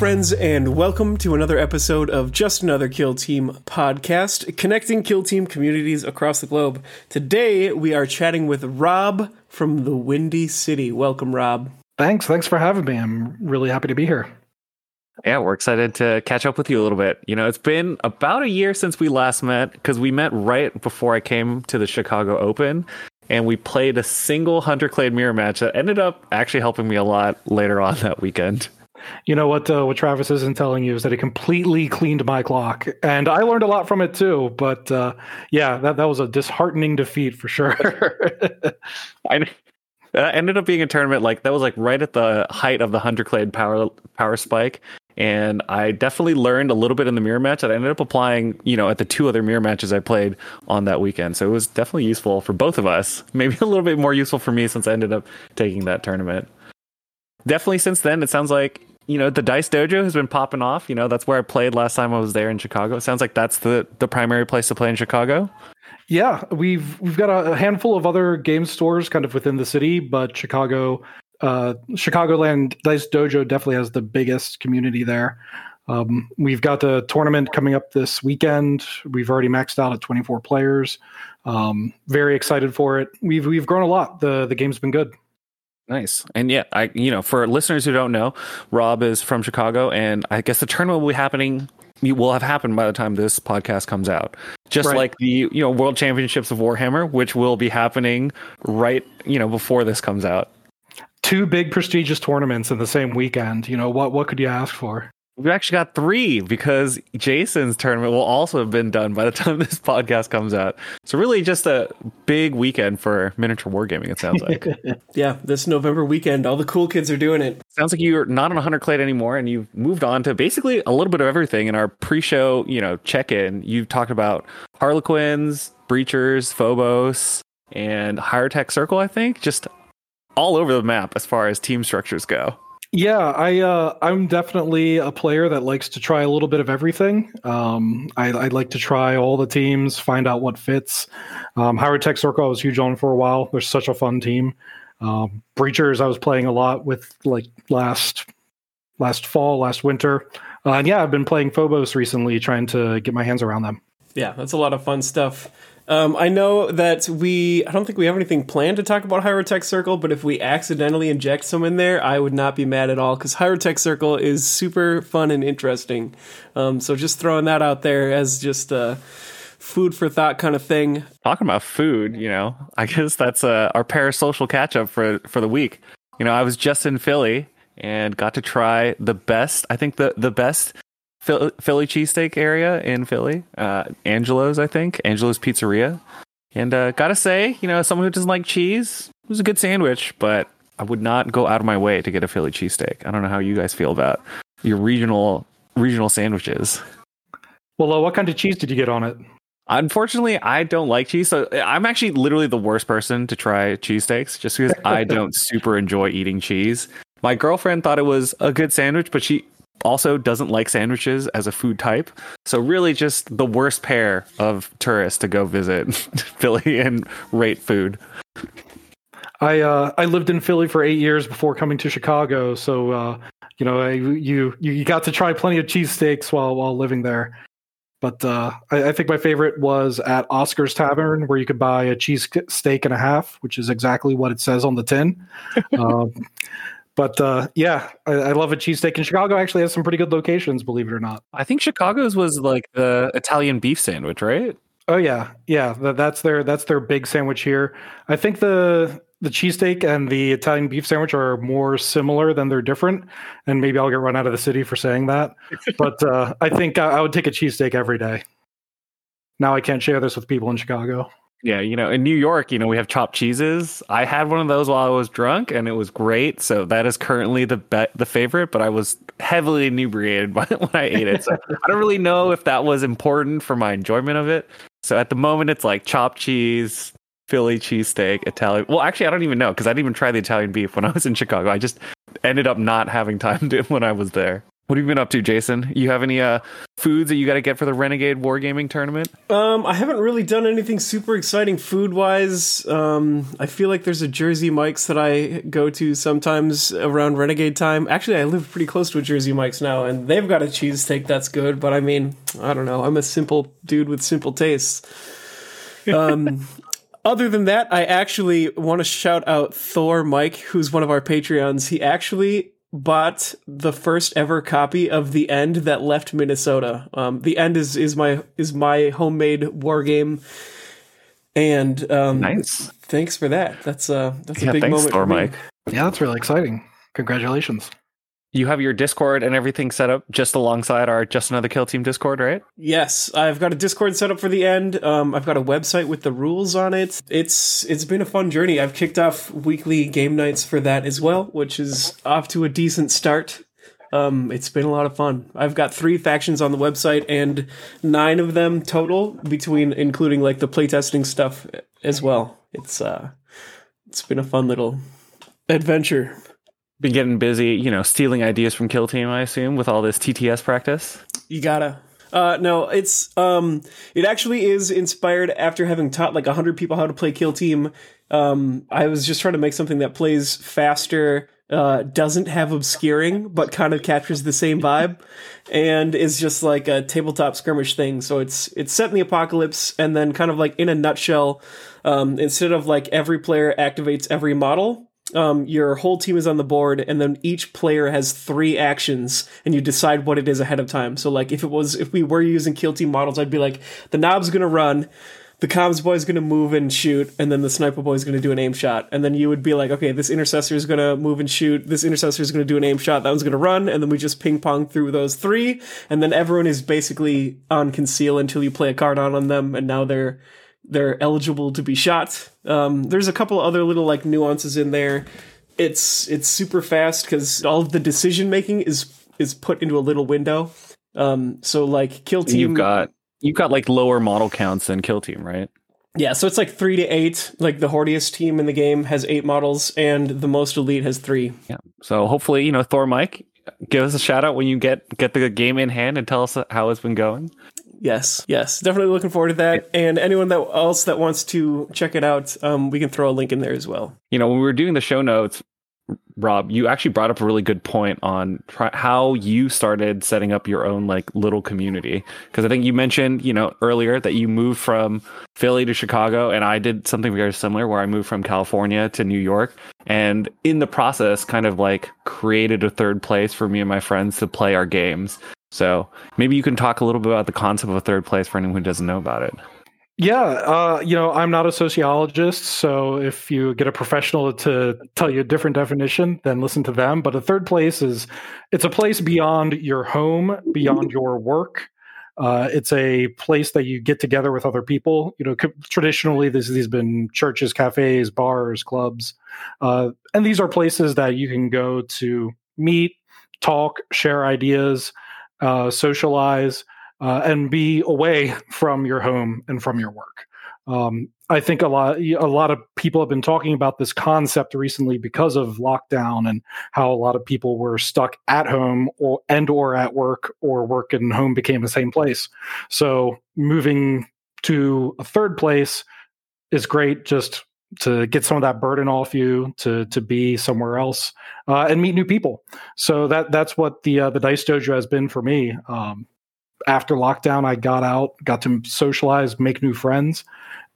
Hello, friends, and welcome to another episode of Just Another Kill Team podcast, connecting Kill Team communities across the globe. Today, we are chatting with Rob from the Windy City. Welcome, Rob. Thanks. Thanks for having me. I'm really happy to be here. Yeah, we're excited to catch up with you a little bit. You know, it's been about a year since we last met because we met right before I came to the Chicago Open and we played a single Hunter Clade mirror match that ended up actually helping me a lot later on that weekend. You know what? Uh, what Travis isn't telling you is that it completely cleaned my clock, and I learned a lot from it too. But uh, yeah, that that was a disheartening defeat for sure. I that ended up being a tournament like that was like right at the height of the Hunter Clade power power spike, and I definitely learned a little bit in the mirror match that I ended up applying, you know, at the two other mirror matches I played on that weekend. So it was definitely useful for both of us. Maybe a little bit more useful for me since I ended up taking that tournament. Definitely since then, it sounds like you know the dice dojo has been popping off. You know that's where i played last time i was there in chicago. It sounds like that's the the primary place to play in chicago. Yeah we've we've got a handful of other game stores kind of within the city but chicago uh chicagoland dice dojo definitely has the biggest community there. Um, we've got the tournament coming up this weekend. We've already maxed out at 24 players. Um, very excited for it. We've we've grown a lot. The the game's been good Nice. And yeah, I you know, for listeners who don't know, Rob is from Chicago and I guess the tournament will be happening will have happened by the time this podcast comes out. Just right. like the you know World Championships of Warhammer, which will be happening right you know before this comes out. Two big prestigious tournaments in the same weekend. You know what? What could you ask for? We've actually got three because Jason's tournament will also have been done by the time this podcast comes out. So really, just a big weekend for miniature wargaming. It sounds like. yeah, this November weekend, all the cool kids are doing it. Sounds like you're not on a Hunter Clade anymore, and you've moved on to basically a little bit of everything. In our pre-show, you know, check-in, you've talked about Harlequins, Breachers, Phobos, and Hierotek Circle. I think just all over the map as far as team structures go. Yeah, I uh, I'm definitely a player that likes to try a little bit of everything. Um, I, I like to try all the teams, find out what fits. Um, Hierotek Circle I was huge on for a while. They're such a fun team. Um, Breachers I was playing a lot with like last last fall, last winter, uh, and yeah, I've been playing Phobos recently, trying to get my hands around them. Yeah, that's a lot of fun stuff. Um, I know that we, I don't think we have anything planned to talk about Hierotek Circle, but if we accidentally inject some in there, I would not be mad at all because Hierotek Circle is super fun and interesting. Um, so just throwing that out there as just a food for thought kind of thing. Talking about food, you know, I guess that's uh, our parasocial catch up for, for the week. You know, I was just in Philly and got to try the best, I think the, the best Philly, Philly cheesesteak area in Philly. Uh, Angelo's, I think. Angelo's Pizzeria. And uh, gotta say, you know, someone who doesn't like cheese, it was a good sandwich, but I would not go out of my way to get a Philly cheesesteak. I don't know how you guys feel about your regional regional sandwiches. Well, uh, what kind of cheese did you get on it? Unfortunately, I don't like cheese, so I'm actually literally the worst person to try cheesesteaks, just because I don't super enjoy eating cheese. My girlfriend thought it was a good sandwich, but she also doesn't like sandwiches as a food type. So really just the worst pair of tourists to go visit Philly and rate food. I uh, I lived in Philly for eight years before coming to Chicago, so uh, you know I, you you got to try plenty of cheesesteaks while while living there. But uh, I, I, think my favorite was at Oscar's Tavern, where you could buy a cheese steak and a half, which is exactly what it says on the tin. um, but uh, yeah, I, I, love a cheesesteak. And Chicago actually has some pretty good locations, believe it or not. I think Chicago's was like the Italian beef sandwich, right? Oh yeah, yeah. That, that's their that's their big sandwich here. I think the the cheesesteak and the Italian beef sandwich are more similar than they're different. And maybe I'll get run out of the city for saying that. but uh, I think I, I would take a cheesesteak every day. Now I can't share this with people in Chicago. Yeah, you know, in New York, you know, we have chopped cheeses. I had one of those while I was drunk, and it was great. So that is currently the be- the favorite. But I was heavily inebriated when I ate it, so I don't really know if that was important for my enjoyment of it. So at the moment, it's like chopped cheese, Philly cheesesteak, Italian. Well, actually, I don't even know because I didn't even try the Italian beef when I was in Chicago. I just ended up not having time to when I was there. What have you been up to, Jason? You have any uh, foods that you got to get for the Renegade Wargaming tournament? Um, I haven't really done anything super exciting food wise. Um, I feel like there's a Jersey Mike's that I go to sometimes around Renegade time. Actually, I live pretty close to a Jersey Mike's now, and they've got a cheesesteak that's good. But I mean, I don't know. I'm a simple dude with simple tastes. Um, other than that, I actually want to shout out Thor Mike, who's one of our Patreons. He actually bought the first ever copy of The End that left Minnesota. Um, the End is is my is my homemade war game, and um, nice. Thanks for that. That's uh that's yeah, a big thanks, moment. Thor for. Mike. Yeah, that's really exciting. Congratulations. You have your Discord and everything set up just alongside our Just Another Kill Team Discord, right? Yes, I've got a Discord set up for the end. Um, I've got a website with the rules on it. It's it's been a fun journey. I've kicked off weekly game nights for that as well, which is off to a decent start. Um, it's been a lot of fun. I've got three factions on the website and nine of them total between including like the playtesting stuff as well. It's uh, it's been a fun little adventure. Been getting busy, you know, stealing ideas from Kill Team, I assume, with all this TTS practice. You gotta. Uh, no, it's um, it actually is inspired after having taught like hundred people how to play Kill Team. Um, I was just trying to make something that plays faster, uh, doesn't have obscuring, but kind of captures the same vibe, and is just like a tabletop skirmish thing. So it's it's set in the apocalypse, and then kind of like in a nutshell, um, instead of like every player activates every model, um, your whole team is on the board, and then each player has three actions, and you decide what it is ahead of time. So, like, if it was, if we were using kill team models, I'd be like, the nob's gonna run, the comms boy's gonna move and shoot, and then the sniper boy's gonna do an aim shot, and then you would be like, okay, this intercessor is gonna move and shoot, this intercessor is gonna do an aim shot, that one's gonna run, and then we just ping pong through those three, and then everyone is basically on conceal until you play a card on on them, and now they're they're eligible to be shot. Um, there's a couple other little like nuances in there. It's it's super fast because all of the decision making is is put into a little window. Um, so like kill team, You've got you've got like lower model counts than Kill Team, right? yeah. So it's like three to eight. Like the hordiest team in the game has eight models, and the most elite has three. Yeah. So hopefully, you know, Thor Mike, give us a shout out when you get get the game in hand and tell us how it's been going. Yes, yes, definitely looking forward to that. And anyone that else that wants to check it out, um, we can throw a link in there as well. You know, when we were doing the show notes, Rob, you actually brought up a really good point on try- how you started setting up your own like little community. Because I think you mentioned, you know, earlier that you moved from Philly to Chicago, and I did something very similar where I moved from California to New York, and in the process, kind of like created a third place for me and my friends to play our games. So maybe you can talk a little bit about the concept of a third place for anyone who doesn't know about it. Yeah, uh, you know, I'm not a sociologist, so if you get a professional to tell you a different definition, then listen to them. But a third place is it's a place beyond your home, beyond your work. Uh, it's a place that you get together with other people. You know, co- traditionally, this these have been churches, cafes, bars, clubs, uh, and these are places that you can go to meet, talk, share ideas, uh, socialize uh, and be away from your home and from your work. Um, I think a lot a lot of people have been talking about this concept recently because of lockdown and how a lot of people were stuck at home or and or at work or work and home became the same place. So moving to a third place is great just to get some of that burden off you to to be somewhere else uh, and meet new people. So that that's what the uh, the Dice Dojo has been for me. Um, after lockdown, I got out, got to socialize, make new friends,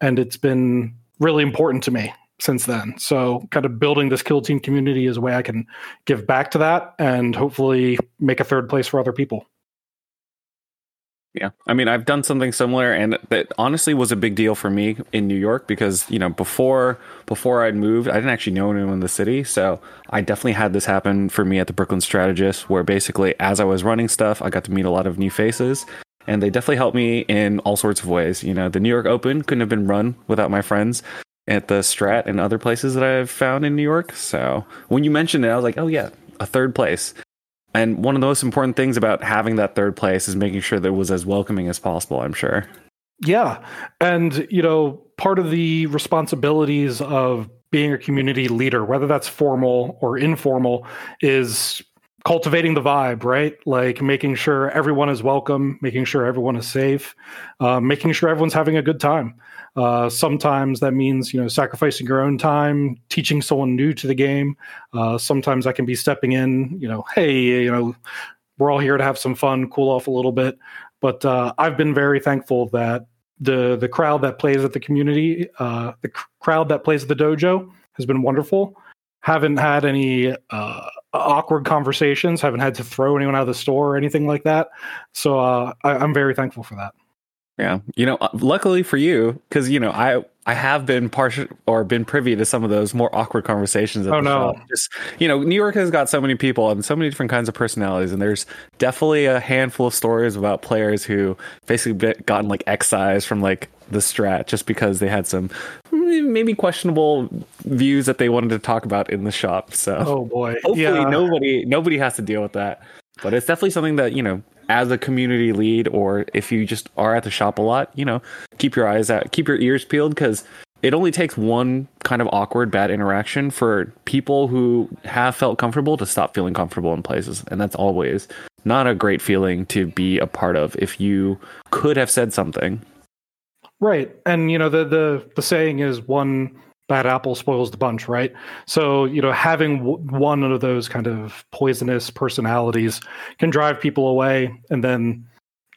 and it's been really important to me since then. So, kind of building this kill team community is a way I can give back to that and hopefully make a third place for other people. Yeah. I mean, I've done something similar and that honestly was a big deal for me in New York because, you know, before before I'd moved, I didn't actually know anyone in the city. So I definitely had this happen for me at the Brooklyn Strategist where basically as I was running stuff, I got to meet a lot of new faces and they definitely helped me in all sorts of ways. You know, the New York Open couldn't have been run without my friends at the Strat and other places that I've found in New York. So when you mentioned it, I was like, oh yeah, a third place. And one of the most important things about having that third place is making sure that it was as welcoming as possible, I'm sure. Yeah. And, you know, part of the responsibilities of being a community leader, whether that's formal or informal, is cultivating the vibe, right? Like making sure everyone is welcome, making sure everyone is safe, uh, making sure everyone's having a good time. Uh, sometimes that means you know sacrificing your own time, teaching someone new to the game. Uh, sometimes that can be stepping in. You know, hey, you know, we're all here to have some fun, cool off a little bit. But uh, I've been very thankful that the the crowd that plays at the community, uh, the crowd that plays at the dojo, has been wonderful. Haven't had any uh, awkward conversations. Haven't had to throw anyone out of the store or anything like that. So uh, I, I'm very thankful for that. Yeah, you know, uh, luckily for you, because you know, I I have been partial or been privy to some of those more awkward conversations. At Oh, the no. shop. Just you know, New York has got so many people and so many different kinds of personalities, and there's definitely a handful of stories about players who basically gotten like excised from like the strat just because they had some mm, maybe questionable views that they wanted to talk about in the shop. So Oh boy, hopefully yeah. nobody nobody has to deal with that but it's definitely something that you know as a community lead or if you just are at the shop a lot you know keep your eyes out keep your ears peeled because it only takes one kind of awkward bad interaction for people who have felt comfortable to stop feeling comfortable in places and that's always not a great feeling to be a part of if you could have said something Right. And you know the the the saying is one bad apple spoils the bunch, right? So, you know, having w- one of those kind of poisonous personalities can drive people away and then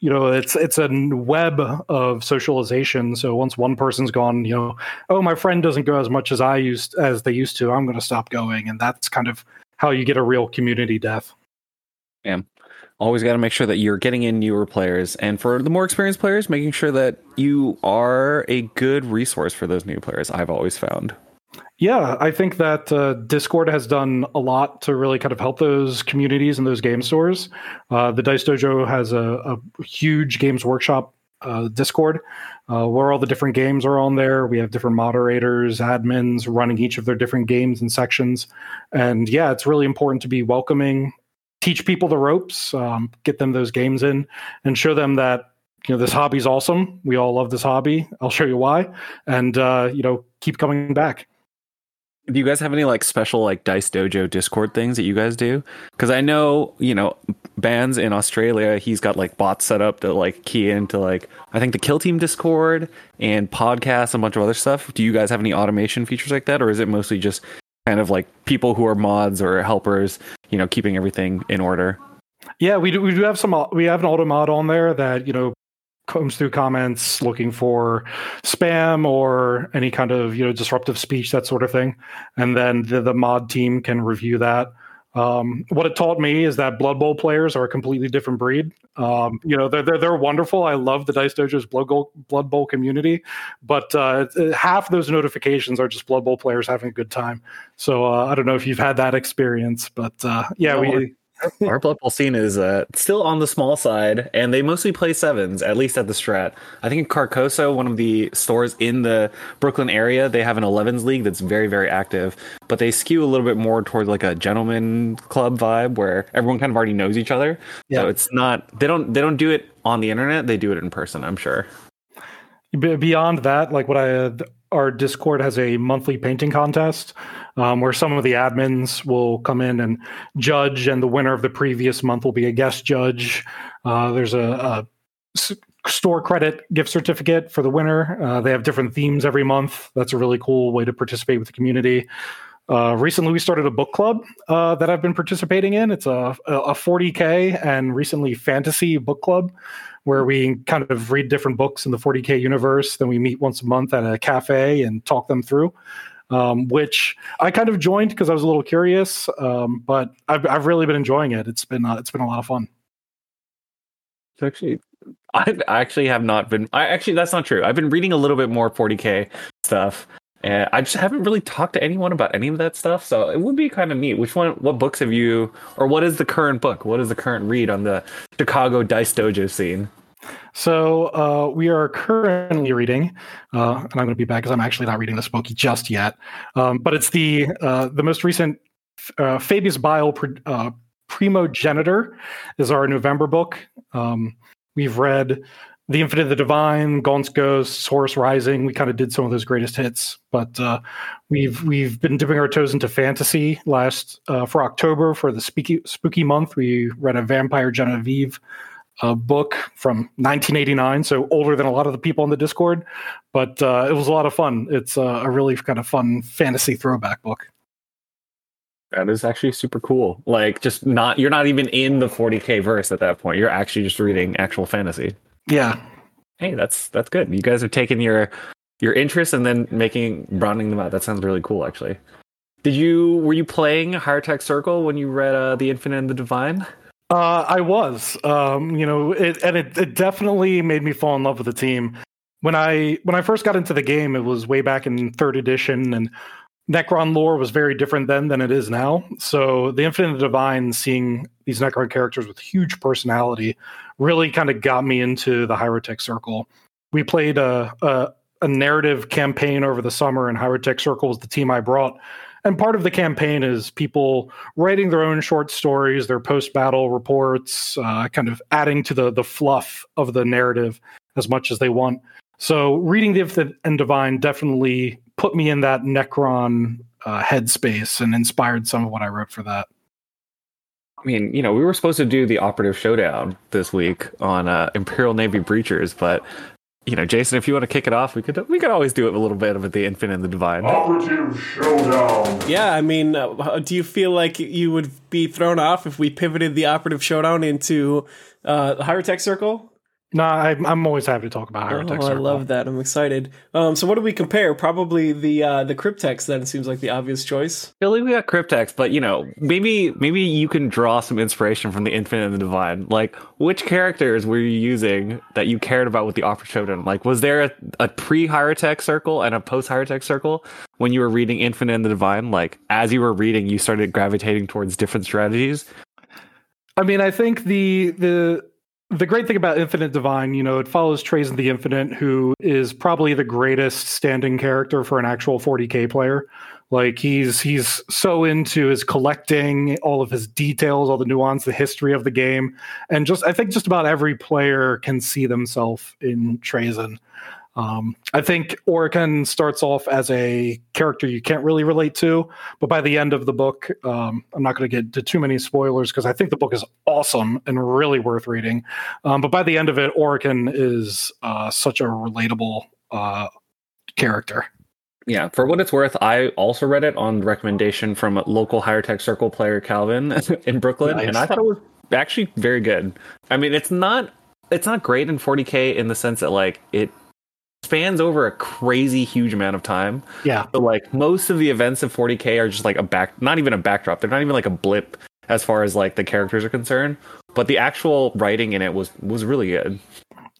you know, it's it's a web of socialization. So once one person's gone, you know, oh, my friend doesn't go as much as I used as they used to. I'm going to stop going, and that's kind of how you get a real community death. Always got to make sure that you're getting in newer players and for the more experienced players making sure that you are a good resource for those new players i've always found Yeah, I think that uh, Discord has done a lot to really kind of help those communities and those game stores. Uh, the Dice Dojo has a, a huge Games Workshop uh, Discord uh, where all the different games are on there. We have different moderators, admins running each of their different games and sections. And yeah, it's really important to be welcoming, teach people the ropes, um, get them those games in, and show them that you know this hobby's awesome. We all love this hobby. I'll show you why, and uh, you know keep coming back. do you guys have any like special like dice dojo discord things that you guys do because i know you know bands in australia he's got like bots set up to like key into like i think the kill team discord and podcasts and a bunch of other stuff do you guys have any automation features like that or is it mostly just kind of like people who are mods or helpers you know keeping everything in order Yeah, we do. We do have some. Uh, we have an auto mod on there that you know comes through comments looking for spam or any kind of you know disruptive speech, that sort of thing, and then the, the mod team can review that. Um, what it taught me is that Blood Bowl players are a completely different breed. Um, you know, they're, they're they're wonderful. I love the Dice Dojo's Blood Bowl, Blood Bowl community, but uh, half those notifications are just Blood Bowl players having a good time. So uh, I don't know if you've had that experience, but uh, yeah, No, we our blood bowl scene is uh, still on the small side and they mostly play sevens at least at the strat. I think in carcosa one of the stores in the brooklyn area they have an 11s league that's very very active but they skew a little bit more toward like a gentleman club vibe where everyone kind of already knows each other. Yeah. so it's not they don't they don't do it on the internet they do it in person i'm sure. Beyond that like what i our discord has a monthly painting contest um, where some of the admins will come in and judge and the winner of the previous month will be a guest judge. Uh, there's a store credit gift certificate for the winner. Uh, they have different themes every month. That's a really cool way to participate with the community uh, recently, we started a book club uh, that I've been participating in. It's a, a 40K and recently fantasy book club where we kind of read different books in the 40K universe. Then we meet once a month at a cafe and talk them through, um, which I kind of joined because I was a little curious. Um, but I've, I've really been enjoying it. It's been uh, it's been a lot of fun. It's actually I actually have not been I actually that's not true. I've been reading a little bit more 40k stuff. And I just haven't really talked to anyone about any of that stuff, so it would be kind of neat. Which one? What books have you, or what is the current book? What is the current read on the Chicago Dice Dojo scene? So uh, we are currently reading, uh, and I'm going to be back because I'm actually not reading this book just yet. Um, but it's the uh, the most recent uh, Fabius Bile uh, Primogenitor is our November book. Um, we've read the Infinite, the Divine, Gaunt's Ghosts, Horus Rising. We kind of did some of those greatest hits, but uh, we've we've been dipping our toes into fantasy. Last uh, for October for the spooky spooky month, we read a Vampire Genevieve uh, book from 1989, so older than a lot of the people on the Discord, but uh, it was a lot of fun. It's uh, a really kind of fun fantasy throwback book. That is actually super cool. Like, just not you're not even in the 40k verse at that point. You're actually just reading actual fantasy. Yeah. Hey, that's that's good. You guys are taking your your interests and then making broadening them out. That sounds really cool, actually. Did you were you playing Hierotek Circle when you read uh, the Infinite and the Divine? Uh, I was. Um, you know, it, and it, it definitely made me fall in love with the team. When I when I first got into the game, it was way back in third edition, and Necron lore was very different then than it is now. So the Infinite Divine, seeing these Necron characters with huge personality, really kind of got me into the Hierotek Circle. We played a, a, a narrative campaign over the summer, and Hierotek Circle was the team I brought. And part of the campaign is people writing their own short stories, their post battle reports, uh, kind of adding to the the fluff of the narrative as much as they want. So reading the Infinite and Divine definitely put me in that Necron uh, headspace and inspired some of what I wrote for that. I mean, you know, we were supposed to do the operative showdown this week on uh, Imperial Navy breachers, but you know, Jason, if you want to kick it off, we could we could always do it a little bit of the Infinite and the Divine. Operative showdown. Yeah, I mean, uh, do you feel like you would be thrown off if we pivoted the operative showdown into uh, the Hierotek circle? No, I'm, I'm always happy to talk about Hierotek Oh, I love that. I'm excited. Um, so what do we compare? Probably the uh, the Crypteks. Then seems like the obvious choice. Billy, we got Crypteks, but you know, maybe maybe you can draw some inspiration from the Infinite and the Divine. Like, which characters were you using that you cared about with the Opera Showdown? Like, was there a, a pre Hierotek circle and a post Hierotek circle when you were reading Infinite and the Divine? Like, as you were reading, you started gravitating towards different strategies. I mean, I think the the the great thing about Infinite Divine, you know, it follows Trazyn the Infinite, who is probably the greatest standing character for an actual 40k player. Like he's he's so into his collecting, all of his details, all the nuance, the history of the game, and just I think just about every player can see themselves in Trazyn. Um, I think Orikan starts off as a character you can't really relate to, but by the end of the book, um, I'm not going to get into too many spoilers because I think the book is awesome and really worth reading. Um, but by the end of it, Orikan is uh, such a relatable uh, character. Yeah, for what it's worth, I also read it on recommendation from a local Hierotek circle player Calvin in Brooklyn, Nice. and I thought it was actually very good. I mean, it's not it's not great in 40k in the sense that like it spans over a crazy huge amount of time. Yeah, But like most of the events of 40k are just like a back, not even a backdrop. They're not even like a blip as far as like the characters are concerned. But the actual writing in it was was really good.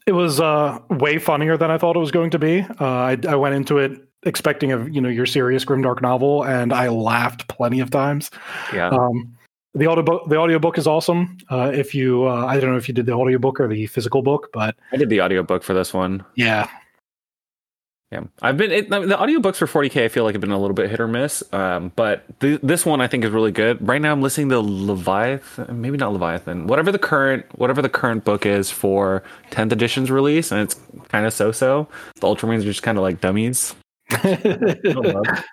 it was uh, way funnier than I thought it was going to be. Uh, I, I went into it expecting a you know your serious grimdark novel, and I laughed plenty of times. Yeah. Um, the audio the audiobook is awesome. Uh, if you uh, I don't know if you did the audiobook or the physical book, but I did the audiobook for this one. yeah, Yeah, I've been it, the audiobooks for 40k. I feel like have been a little bit hit or miss, um, but th- this one I think is really good. Right now, I'm listening to Leviathan, maybe not Leviathan, whatever the current whatever the current book is for 10th edition's release, and it's kind of so-so. The Ultramarines are just kind of like dummies.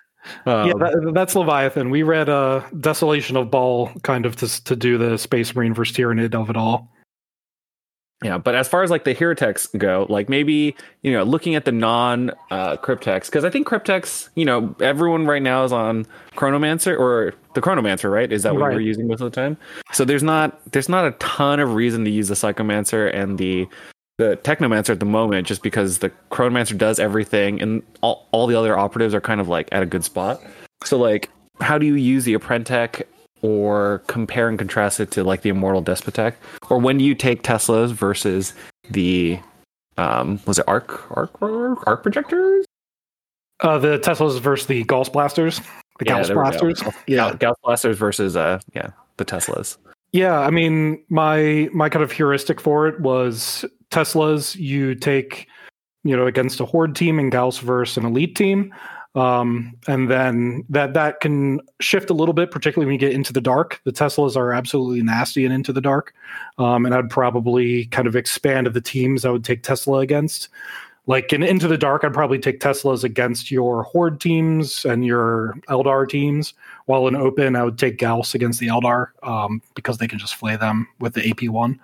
Um, yeah, that, that's Leviathan. We read uh, Desolation of Baal kind of to to do the Space Marine versus Tyranid of it all. Yeah, but as far as like the hero texts go, like maybe you know looking at the non uh, crypteks because I think crypteks, you know, everyone right now is on Chronomancer or the Chronomancer, right? Is that what Right. we're using most of the time? So there's not there's not a ton of reason to use the Psychomancer and the the Technomancer at the moment, just because the Chronomancer does everything and all all the other operatives are kind of like at a good spot. So like, how do you use the Apprentek or compare and contrast it to like the Immortal Despotek? Or when do you take Teslas versus the um was it arc arc arc projectors? Uh, the Teslas versus the Gauss blasters, the Yeah, Gauss blasters. Yeah, Gauss blasters versus uh yeah, the Teslas. Yeah, I mean, my my kind of heuristic for it was Tesla's. You take, you know, against a horde team and Gauss versus an elite team. Um, and then that that can shift a little bit, particularly when you get into the dark. The Teslas are absolutely nasty and into the dark. Um, and I'd probably kind of expand the teams I would take Tesla against. Like in Into the Dark, I'd probably take Teslas against your Horde teams and your Eldar teams. While in Open, I would take Gauss against the Eldar um, because they can just flay them with the AP1.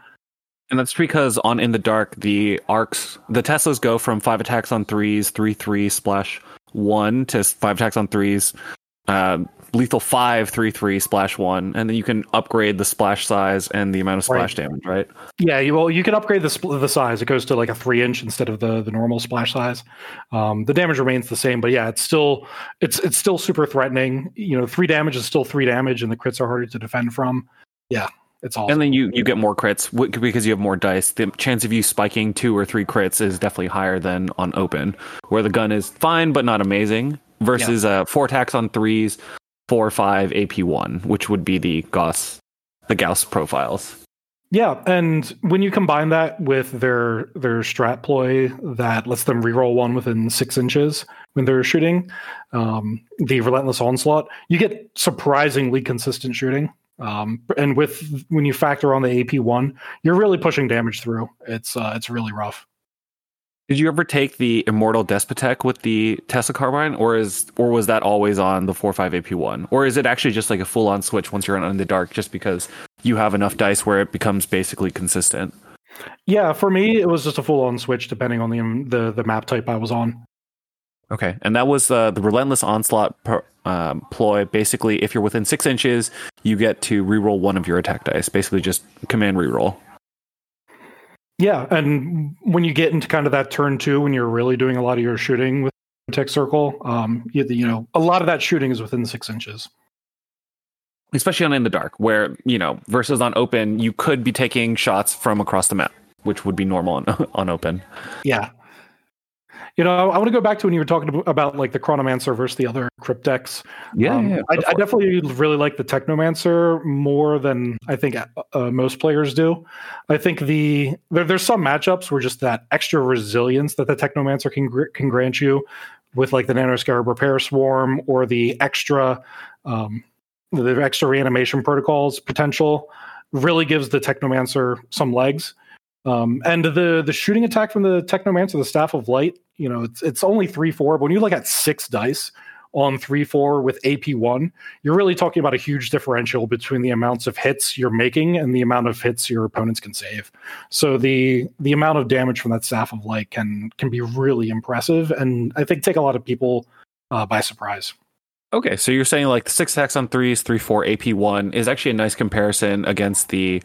And that's because on In the Dark, the arcs, the Teslas go from five attacks on threes, three three splash one to five attacks on threes, uh, lethal five, three three splash one, and then you can upgrade the splash size and the amount of splash Right. damage, right? Yeah, you, well, you can upgrade the spl- the size. It goes to like a three inch instead of the the normal splash size. Um, the damage remains the same, but yeah, it's still it's it's still super threatening. You know, three damage is still three damage, and the crits are harder to defend from. Yeah, it's all. And then you you get more crits because you have more dice. The chance of you spiking two or three crits is definitely higher than on open, where the gun is fine but not amazing. Versus uh, four attacks on threes, four five AP one, which would be the Gauss, the Gauss profiles. Yeah, and when you combine that with their their strat ploy that lets them reroll one within six inches when they're shooting, um, the relentless onslaught, you get surprisingly consistent shooting. Um, and with when you factor on the AP one, you're really pushing damage through. It's uh, it's really rough. Did you ever take the Immortal Despotek with the Tesla Carbine, or is or was that always on the four five AP one, or is it actually just like a full on switch once you're in the dark, just because you have enough dice where it becomes basically consistent? Yeah, for me, it was just a full on switch depending on the the the map type I was on. Okay, and that was uh, the Relentless Onslaught per, um, ploy. Basically, if you're within six inches, you get to reroll one of your attack dice. Basically, just command reroll. Yeah, and when you get into kind of that turn two, when you're really doing a lot of your shooting with tech circle, um, you, you know, a lot of that shooting is within six inches. especially on in the dark where you know versus on open you could be taking shots from across the map which would be normal on, on open Yeah. You know, I, want to go back to when you were talking about like the Chronomancer versus the other crypteks. Um, I, I definitely really like the Technomancer more than I think uh, uh, most players do. I think the there, there's some matchups where just that extra resilience that the Technomancer can can grant you with like the Nanoscarab Repair Swarm or the extra um, the extra reanimation protocols potential really gives the Technomancer some legs. Um, and the the shooting attack from the Technomancer, the Staff of Light, you know, it's it's only three four, but when you look at six dice on three four with AP one, you're really talking about a huge differential between the amounts of hits you're making and the amount of hits your opponents can save. So the the amount of damage from that Staff of Light can can be really impressive, and I think take a lot of people uh, by surprise. okay so you're saying like the six attacks on threes three four ap one is actually a nice comparison against the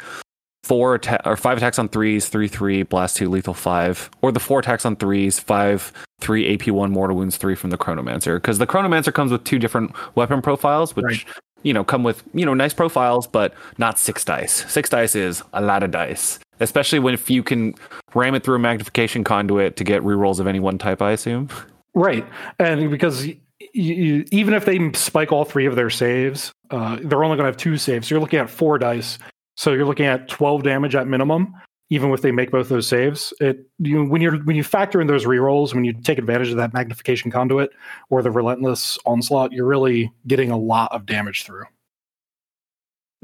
four atta- or five attacks on threes three three blast two lethal five or the four attacks on threes five three ap one mortal wounds three from the chronomancer because the chronomancer comes with two different weapon profiles which Right. you know come with you know nice profiles but not six dice six dice is a lot of dice especially when if you can ram it through a magnification conduit to get rerolls of any one type i assume Right, and because y you, even if they spike all three of their saves, uh, they're only going to have two saves. So you're looking at four dice. So you're looking at 12 damage at minimum, even if they make both those saves. It you when you're when you factor in those rerolls, when you take advantage of that magnification conduit or the relentless onslaught, you're really getting a lot of damage through.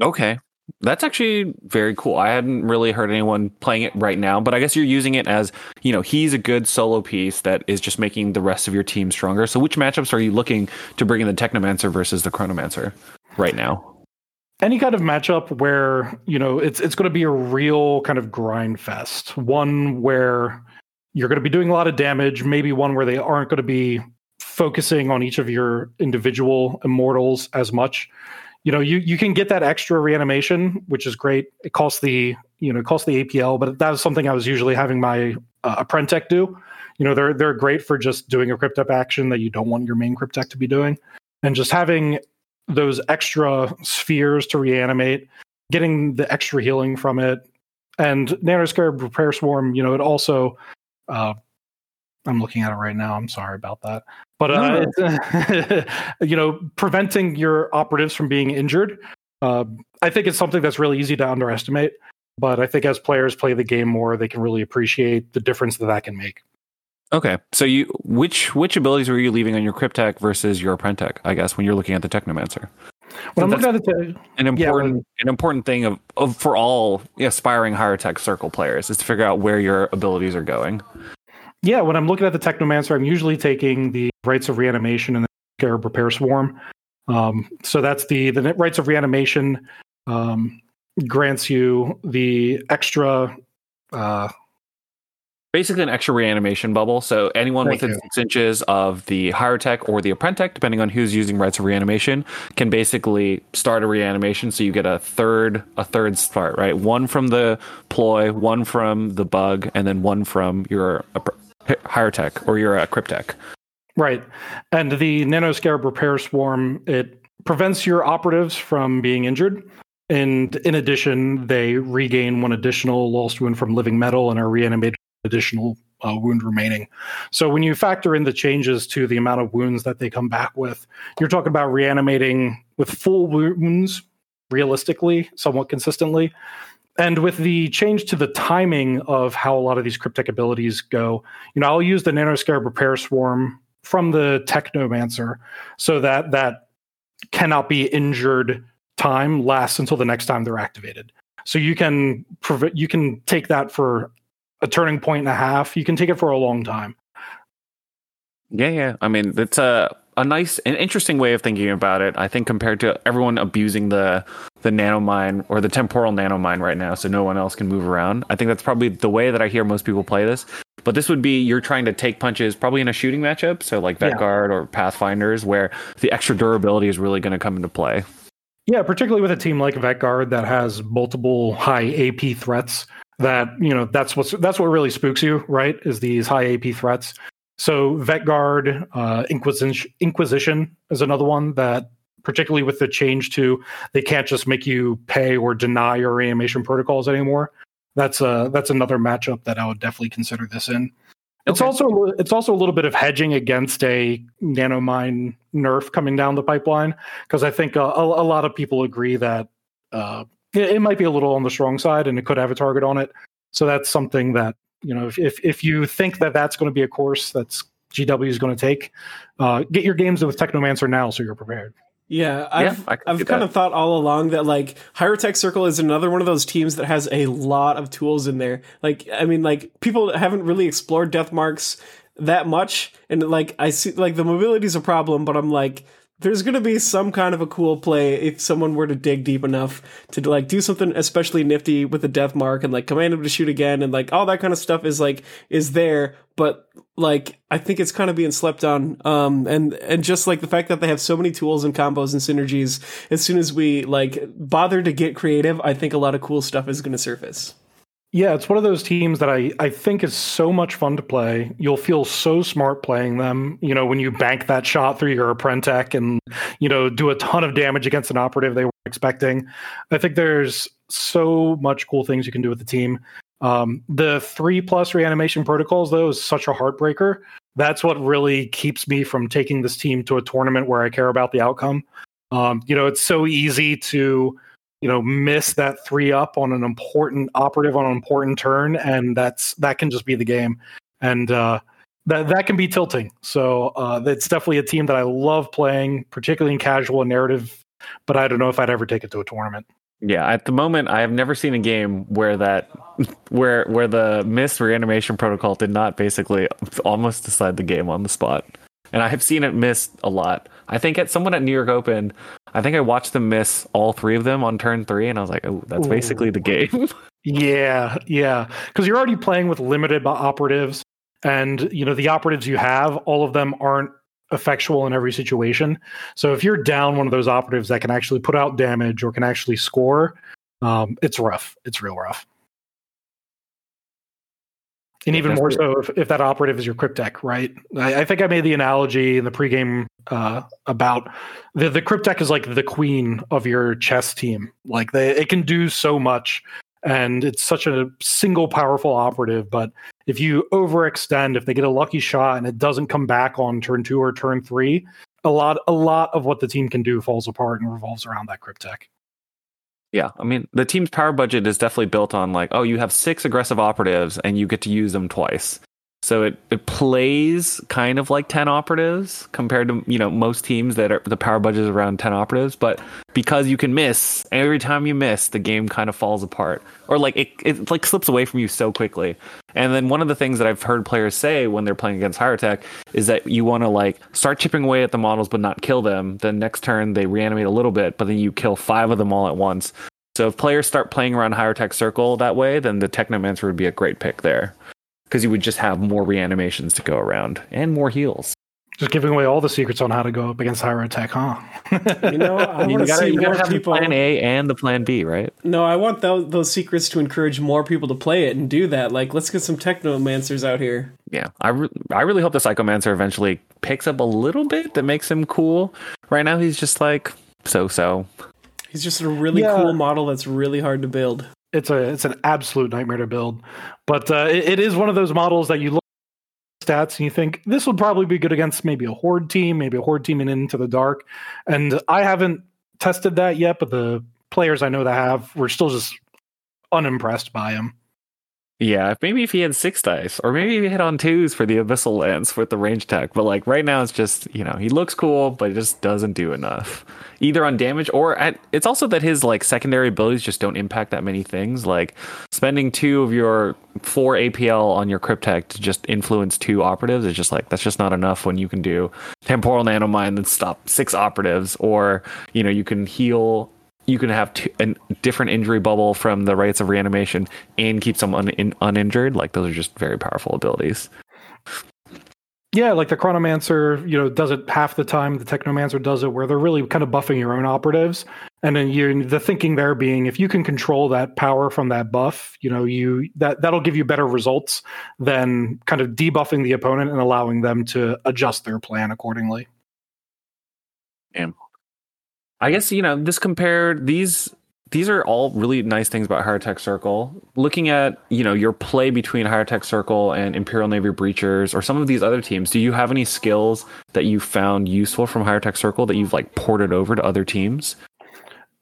Okay. That's actually very cool. I hadn't really heard anyone playing it right now, but I guess you're using it as, you know, he's a good solo piece that is just making the rest of your team stronger. So which matchups are you looking to bring in the Technomancer versus the Chronomancer right now? Any kind of matchup where you know it's it's going to be a real kind of grind fest. One where you're going to be doing a lot of damage maybe one where they aren't going to be focusing on each of your individual immortals as much. You know you you can get that extra reanimation which is great. It costs the you know costs the apl but that was something i was usually having my uh, do. You know they're they're great for just doing a cryptek action that you don't want your main cryptek to be doing. And just having those extra spheres to reanimate, getting the extra healing from it, and Nanoscarab Repair Swarm. You know, it also. Uh, I'm looking at it right now. I'm sorry about that, but uh, it's, you know, preventing your operatives from being injured. Uh, I think it's something that's really easy to underestimate. But I think as players play the game more, they can really appreciate the difference that that can make. Okay, so you which which abilities were you leaving on your Cryptek versus your Apprentek? I guess when you're looking at the Technomancer. When I'm looking at it, An Yeah, important an important thing of, of for all aspiring Hierotek circle players is to figure out where your abilities are going. yeah, when I'm looking at the Technomancer, I'm usually taking the rites of reanimation and the Scarab Repair Swarm. Um, so that's the the rites of reanimation um, grants you the extra. Uh, Basically, an extra reanimation bubble. So anyone Thank within you. six inches of the Hierotek or the Apprentek, depending on who's using rites of reanimation, can basically start a reanimation. So you get a third a third start, right? One from the ploy, one from the bug, and then one from your Hierotek or your uh, Cryptek. Right. And the nanoscarab repair swarm, it prevents your operatives from being injured. And in addition, they regain one additional lost wound from living metal and are reanimated additional uh, wound remaining. So when you factor in the changes to the amount of wounds that they come back with, you're talking about reanimating with full wounds realistically, somewhat consistently. And with the change to the timing of how a lot of these cryptek abilities go, you know, I'll use the nanoscarab repair swarm from the technomancer so that that cannot be injured time lasts until the next time they're activated so you can prov- you can take that for a turning point and a half you can take it for a long time Yeah, yeah. I mean, it's a a nice and interesting way of thinking about it. I think compared to everyone abusing the the nanomine or the temporal nanomine right now, so no one else can move around. I think that's probably the way that I hear most people play this. But this would be you're trying to take punches probably in a shooting matchup, so like Yeah. Vetguard or Pathfinders, where the extra durability is really going to come into play. yeah particularly with a team like vetguard that has multiple high ap threats that you know that's what's that's what really spooks you right is these high ap threats. So vetguard uh, inquisition inquisition is another one that particularly with the change to they can't just make you pay or deny your reanimation protocols anymore. That's uh that's another matchup that i would definitely consider this in. It's also it's also a little bit of hedging against a nanomine nerf coming down the pipeline because I think uh, a, a lot of people agree that uh, it, it might be a little on the strong side and it could have a target on it. So that's something that you know if if, if you think that that's going to be a course that's GW is going to take, uh, get your games with Technomancer now so you're prepared. Yeah, I've, I can I've kind that. of thought all along that like Hierotek Circle is another one of those teams that has a lot of tools in there. Like, I mean, like people haven't really explored death marks that much, and like I see like the mobility is a problem, but I'm like. There's gonna be some kind of a cool play if someone were to dig deep enough to like do something especially nifty with the death mark and like command him to shoot again and like all that kind of stuff is like is there, but like I think it's kind of being slept on. Um, and and just like the fact that they have so many tools and combos and synergies, as soon as we like bother to get creative, I think a lot of cool stuff is going to surface. Yeah, it's one of those teams that I, I think is so much fun to play. You'll feel so smart playing them. You know, when you bank that shot through your Apprentek and, you know, do a ton of damage against an operative they weren't expecting. I think there's so much cool things you can do with the team. Um, the three plus reanimation protocols, though, is such a heartbreaker. That's what really keeps me from taking this team to a tournament where I care about the outcome. Um, you know, it's so easy to you know miss that three up on an important operative on an important turn and that's that can just be the game. And uh that that can be tilting. So uh it's definitely a team that i love playing particularly in casual and narrative but i don't know if i'd ever take it to a tournament. Yeah, at the moment, I have never seen a game where that, where where the miss reanimation protocol did not basically almost decide the game on the spot, and I have seen it miss a lot. I think at someone at New York Open, I think I watched them miss all three of them on turn three, and I was like, oh, that's basically the game. yeah yeah. Because you're already playing with limited operatives and you know the operatives you have all of them aren't effectual in every situation. So if you're down one of those operatives that can actually put out damage or can actually score um, it's rough. It's real rough and even more so if, if that operative is your cryptek right? I, I think i made the analogy in the pregame uh, about the, the cryptek is like the queen of your chess team. Like they, it can do so much and it's such a single powerful operative but if you overextend if they get a lucky shot and it doesn't come back on turn two or turn three a lot a lot of what the team can do falls apart and revolves around that cryptek Yeah, I mean the team's power budget is definitely built on like, oh, you have six aggressive operatives and you get to use them twice. So it, it plays kind of like 10 operatives compared to, you know, most teams that are the power budget is around 10 operatives. But because you can miss, every time you miss, the game kind of falls apart. Or like it, it like slips away from you so quickly. And then one of the things that I've heard players say when they're playing against Hierotek is that you want to like start chipping away at the models but not kill them. Then next turn they reanimate a little bit, but then you kill five of them all at once. So if players start playing around Hierotek circle that way, then the Technomancer would be a great pick there because you would just have more reanimations to go around and more heals. Just giving away all the secrets on how to go up against Hierotek, huh? You know, I you want to gotta, you gotta have people. the plan A and the plan B, right? No, I want those, those secrets to encourage more people to play it and do that. Like, let's get some technomancers out here. Yeah, I, re- I really hope the Psychomancer eventually picks up a little bit that makes him cool. Right now, he's just like so so. He's just a really Yeah. cool model that's really hard to build. It's a it's an absolute nightmare to build. But uh, it, it is one of those models that you look at stats and you think this would probably be good against maybe a horde team, maybe a horde team in Into the Dark. And I haven't tested that yet, but the players I know that have were still just unimpressed by him. Yeah, maybe if he had six dice, or maybe he hit on twos for the Abyssal Lance with the range tech. But like right now, it's just you know he looks cool, but it just doesn't do enough, either on damage or at. It's also that his like secondary abilities just don't impact that many things. Like spending two of your four APL on your Cryptek to just influence two operatives is just like that's just not enough when you can do temporal nanomine and stop six operatives, or you know you can heal you can have two, a different injury bubble from the rites of reanimation and keep someone in, uninjured. Like those are just very powerful abilities. Yeah, like the Chronomancer, you know, does it half the time. The Technomancer does it where they're really kind of buffing your own operatives. And then you the thinking there being if you can control that power from that buff, you know, you that that'll give you better results than kind of debuffing the opponent and allowing them to adjust their plan accordingly. I guess you know this compared these these are all really nice things about Hierotek Circle. Looking at you know your play between Hierotek Circle and Imperial Navy Breachers or some of these other teams, do you have any skills that you found useful from Hierotek Circle that you've like ported over to other teams?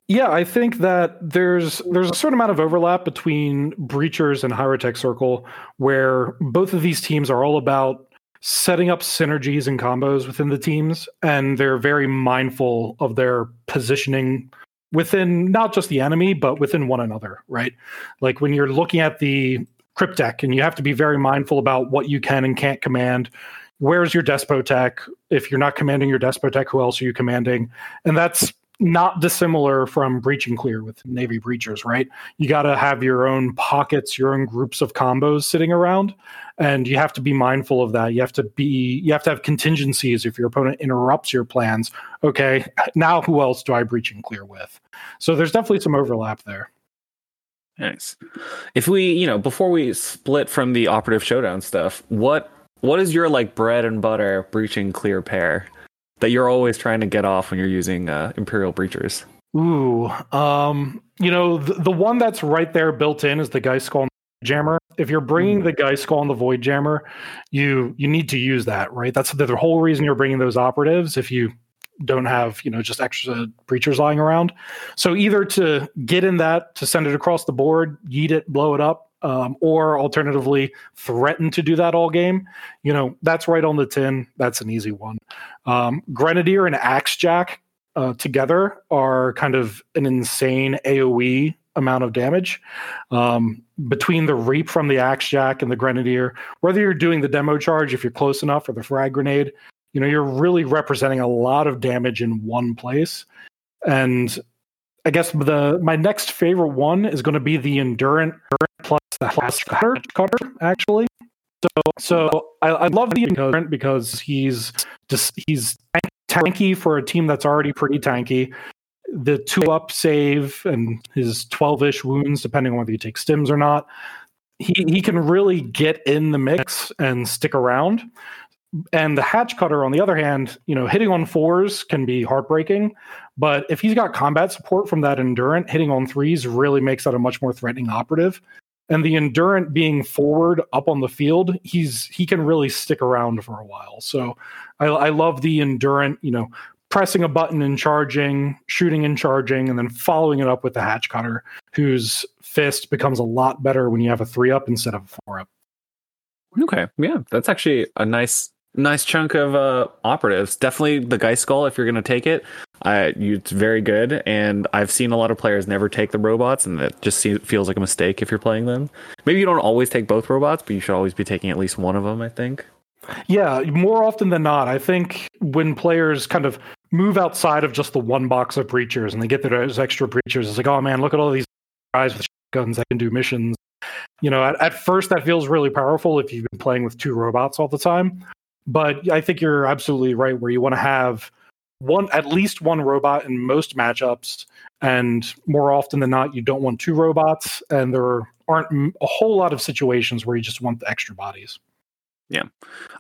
Yeah, I think that there's there's a certain amount of overlap between Breachers and Hierotek Circle, where both of these teams are all about setting up synergies and combos within the teams, and they're very mindful of their positioning within not just the enemy, but within one another, right? Like when you're looking at the Cryptek, and you have to be very mindful about what you can and can't command. Where's your Despotek? If you're not commanding your Despotek, who else are you commanding? And that's not dissimilar from breach and clear with navy breachers right? You got to have your own pockets your own groups of combos sitting around and you have to be mindful of that. You have to be you have to have contingencies if your opponent interrupts your plans. Okay now who else do i breach and clear with? So there's definitely some overlap there. Nice. If we, you know, before we split from the operative showdown stuff, what what is your like bread and butter breaching clear pair that you're always trying to get off when you're using uh, Imperial breachers? Ooh, um, you know, the, the one that's right there built in is the Geist Skull Jammer. If you're bringing the Geist Skull and the Void Jammer, you you need to use that, right? That's the, the whole reason you're bringing those operatives. If you don't have, you know, just extra breachers lying around, so either to get in that to send it across the board, yeet it, blow it up, um, or alternatively threaten to do that all game. You know, that's right on the tin. That's an easy one. Um, Grenadier and Axe Jack uh, together are kind of an insane AoE amount of damage. Um, between the Reap from the Axe Jack and the Grenadier, whether you're doing the demo charge, if you're close enough, or the frag grenade, you know, you're really representing a lot of damage in one place. And I guess the my next favorite one is going to be the Endurant plus the Hatch Cutter, cutter actually. So, so I, I love the Endurant because he's just he's tanky for a team that's already pretty tanky. The two up save and his 12 ish wounds, depending on whether you take stims or not, he, he can really get in the mix and stick around. And the hatch cutter, on the other hand, you know, hitting on fours can be heartbreaking. But if he's got combat support from that endurant, hitting on threes really makes that a much more threatening operative. And the endurant being forward up on the field, he's he can really stick around for a while. So I, I love the endurant, you know, pressing a button and charging, shooting and charging, and then following it up with the hatch cutter, whose fist becomes a lot better when you have a three up instead of a four up. Okay, yeah, that's actually a nice nice chunk of uh, operatives. Definitely the Geist Skull if you're going to take it. I, you, it's very good, and I've seen a lot of players never take the robots, and it just seems, feels like a mistake if you're playing them. Maybe you don't always take both robots, but you should always be taking at least one of them. I think. Yeah, more often than not, I think when players kind of move outside of just the one box of breachers and they get those extra breachers, it's like, oh man, look at all these guys with guns that can do missions. You know, at, at first that feels really powerful if you've been playing with two robots all the time. But I think you're absolutely right where you want to have one at least one robot in most matchups and more often than not you don't want two robots and there aren't a whole lot of situations where you just want the extra bodies. Yeah.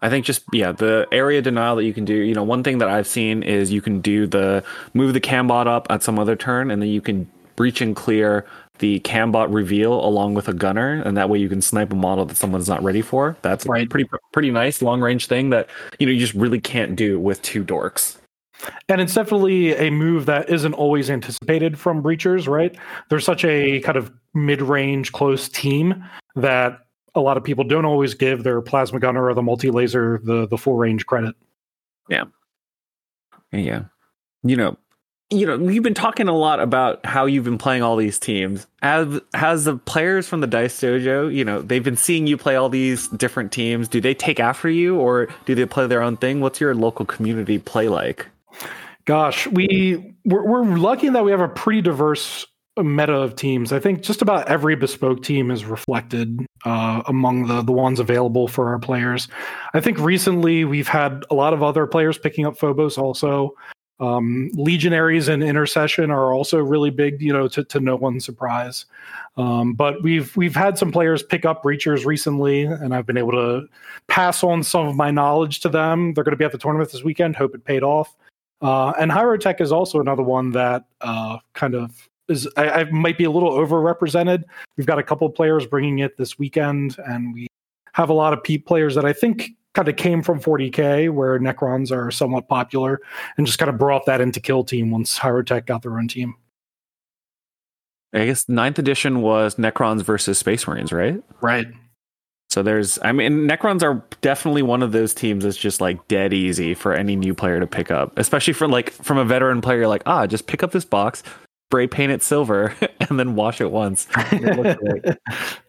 I think just yeah, the area denial that you can do, you know, one thing that I've seen is you can do the move the cambot up at some other turn and then you can breach and clear the cambot reveal along with a gunner, and that way you can snipe a model that someone's not ready for. That's right. pretty pretty nice long range thing that you know you just really can't do with two dorks. And it's definitely a move that isn't always anticipated from breachers, right? There's such a kind of mid-range close team that a lot of people don't always give their plasma gunner or the multi laser the the full range credit. Yeah. Yeah. You know, you know, you've been talking a lot about how you've been playing all these teams. As has the players from the Dice Dojo, you know, they've been seeing you play all these different teams. Do they take after you, or do they play their own thing? What's your local community play like? Gosh, we we're, we're lucky that we have a pretty diverse meta of teams. I think just about every bespoke team is reflected uh, among the the ones available for our players. I think recently we've had a lot of other players picking up Phobos also. Um, legionaries and intercession are also really big, you know, to, to no one's surprise. Um, but we've we've had some players pick up breachers recently, and I've been able to pass on some of my knowledge to them. They're going to be at the tournament this weekend. Hope it paid off. Uh, and Hierotek is also another one that uh, kind of is I, I, might be a little overrepresented. We've got a couple players bringing it this weekend, and we have a lot of Pete players that I think kind of came from 40k where necrons are somewhat popular and just kind of brought that into kill team once Hierotek got their own team. I guess ninth edition was necrons versus space marines right? Right. So there's i mean necrons are definitely one of those teams that's just like dead easy for any new player to pick up especially from like from a veteran player like ah just pick up this box spray paint it silver and then wash it once. It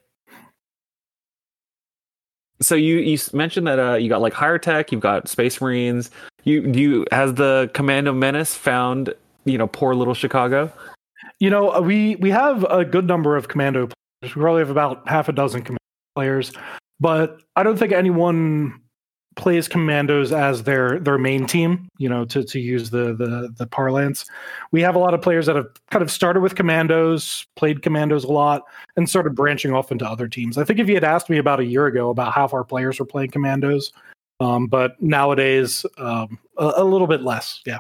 so you you mentioned that uh, you got like Hierotek, you've got space marines. You you has the Commando Menace found you know poor little Chicago. You know we we have a good number of commando players. We probably have about half a dozen commando players, but I don't think anyone plays commandos as their their main team you know to to use the the the parlance. We have a lot of players that have kind of started with commandos played commandos a lot and started branching off into other teams. I think if you had asked me about a year ago about half our players were playing commandos um, but nowadays um, a, a little bit less yeah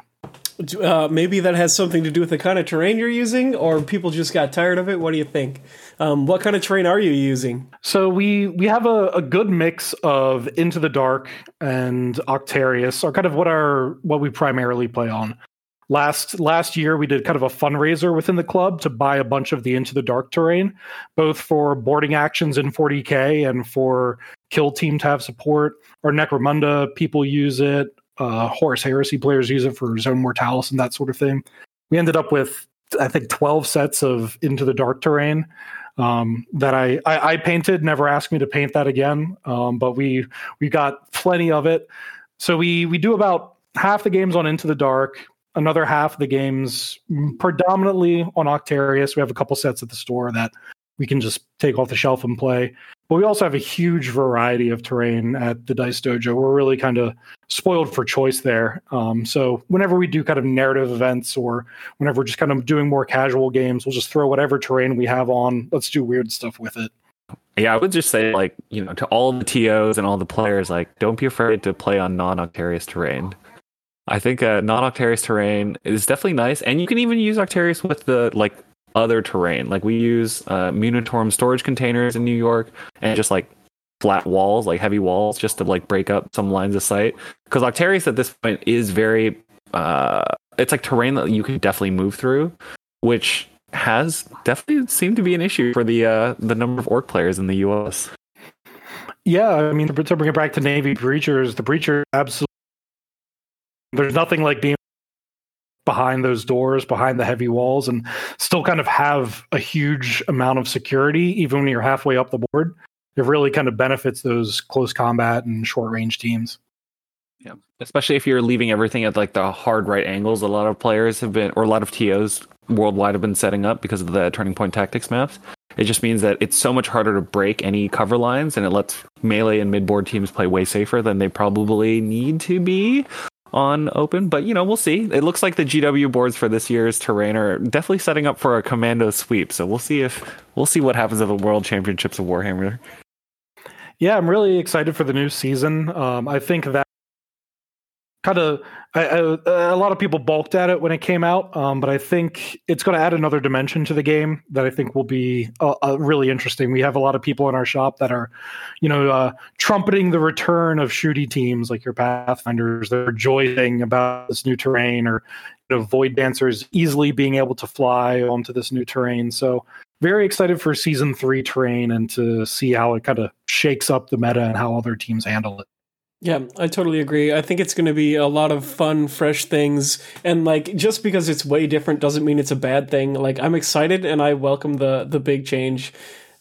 uh, maybe that has something to do with the kind of terrain you're using, or people just got tired of it. What do you think? Um, what kind of terrain are you using? So we we have a, a good mix of Into the Dark and Octarius, are kind of what our what we primarily play on. Last last year, we did kind of a fundraiser within the club to buy a bunch of the Into the Dark terrain, both for boarding actions in 40k and for Kill Team to have support. Our Necromunda people use it uh, Horus Heresy players use it for Zone Mortalis and that sort of thing. We ended up with, I think, 12 sets of Into the Dark terrain um, that I, I, I painted. Never asked me to paint that again, um, but we we got plenty of it. So we we do about half the games on Into the Dark, another half of the games predominantly on Octarius. We have a couple sets at the store that we can just take off the shelf and play. But we also have a huge variety of terrain at the Dice Dojo. We're really kind of spoiled for choice there. Um, so whenever we do kind of narrative events or whenever we're just kind of doing more casual games, we'll just throw whatever terrain we have on. Let's do weird stuff with it. Yeah, I would just say like, you know, to all the TOs and all the players, like, don't be afraid to play on non-Octarius terrain. I think uh, non-Octarius terrain is definitely nice, and you can even use Octarius with the like other terrain. Like we use uh, Munitorum storage containers in New York and just like flat walls, like heavy walls, just to like break up some lines of sight. Because Octarius at this point is very, uh, it's like terrain that you can definitely move through, which has definitely seemed to be an issue for the uh, the number of orc players in the U.S. Yeah, I mean to bring it back to Navy breachers, the breacher absolutely. There's nothing like being behind those doors, behind the heavy walls, and still kind of have a huge amount of security, even when you're halfway up the board. It really kind of benefits those close combat and short range teams. Yeah, especially if you're leaving everything at like the hard right angles. A lot of players have been, or a lot of TOs worldwide have been setting up because of the turning point tactics maps. It just means that it's so much harder to break any cover lines, and it lets melee and midboard teams play way safer than they probably need to be on open. But you know, we'll see. It looks like the GW boards for this year's terrain are definitely setting up for a commando sweep. So we'll see if we'll see what happens at the World Championships of Warhammer. Yeah, I'm really excited for the new season. Um, I think that kind of a lot of people balked at it when it came out, um, but I think it's going to add another dimension to the game that I think will be really interesting. We have a lot of people in our shop that are, you know, uh, trumpeting the return of shooty teams like your Pathfinders. They're rejoicing about this new terrain, or you know, Void Dancers easily being able to fly onto this new terrain. So very excited for season three terrain and to see how it kind of shakes up the meta and how other teams handle it. Yeah, I totally agree. I think it's going to be a lot of fun, fresh things. And like just because it's way different doesn't mean it's a bad thing. Like I'm excited and I welcome the the big change.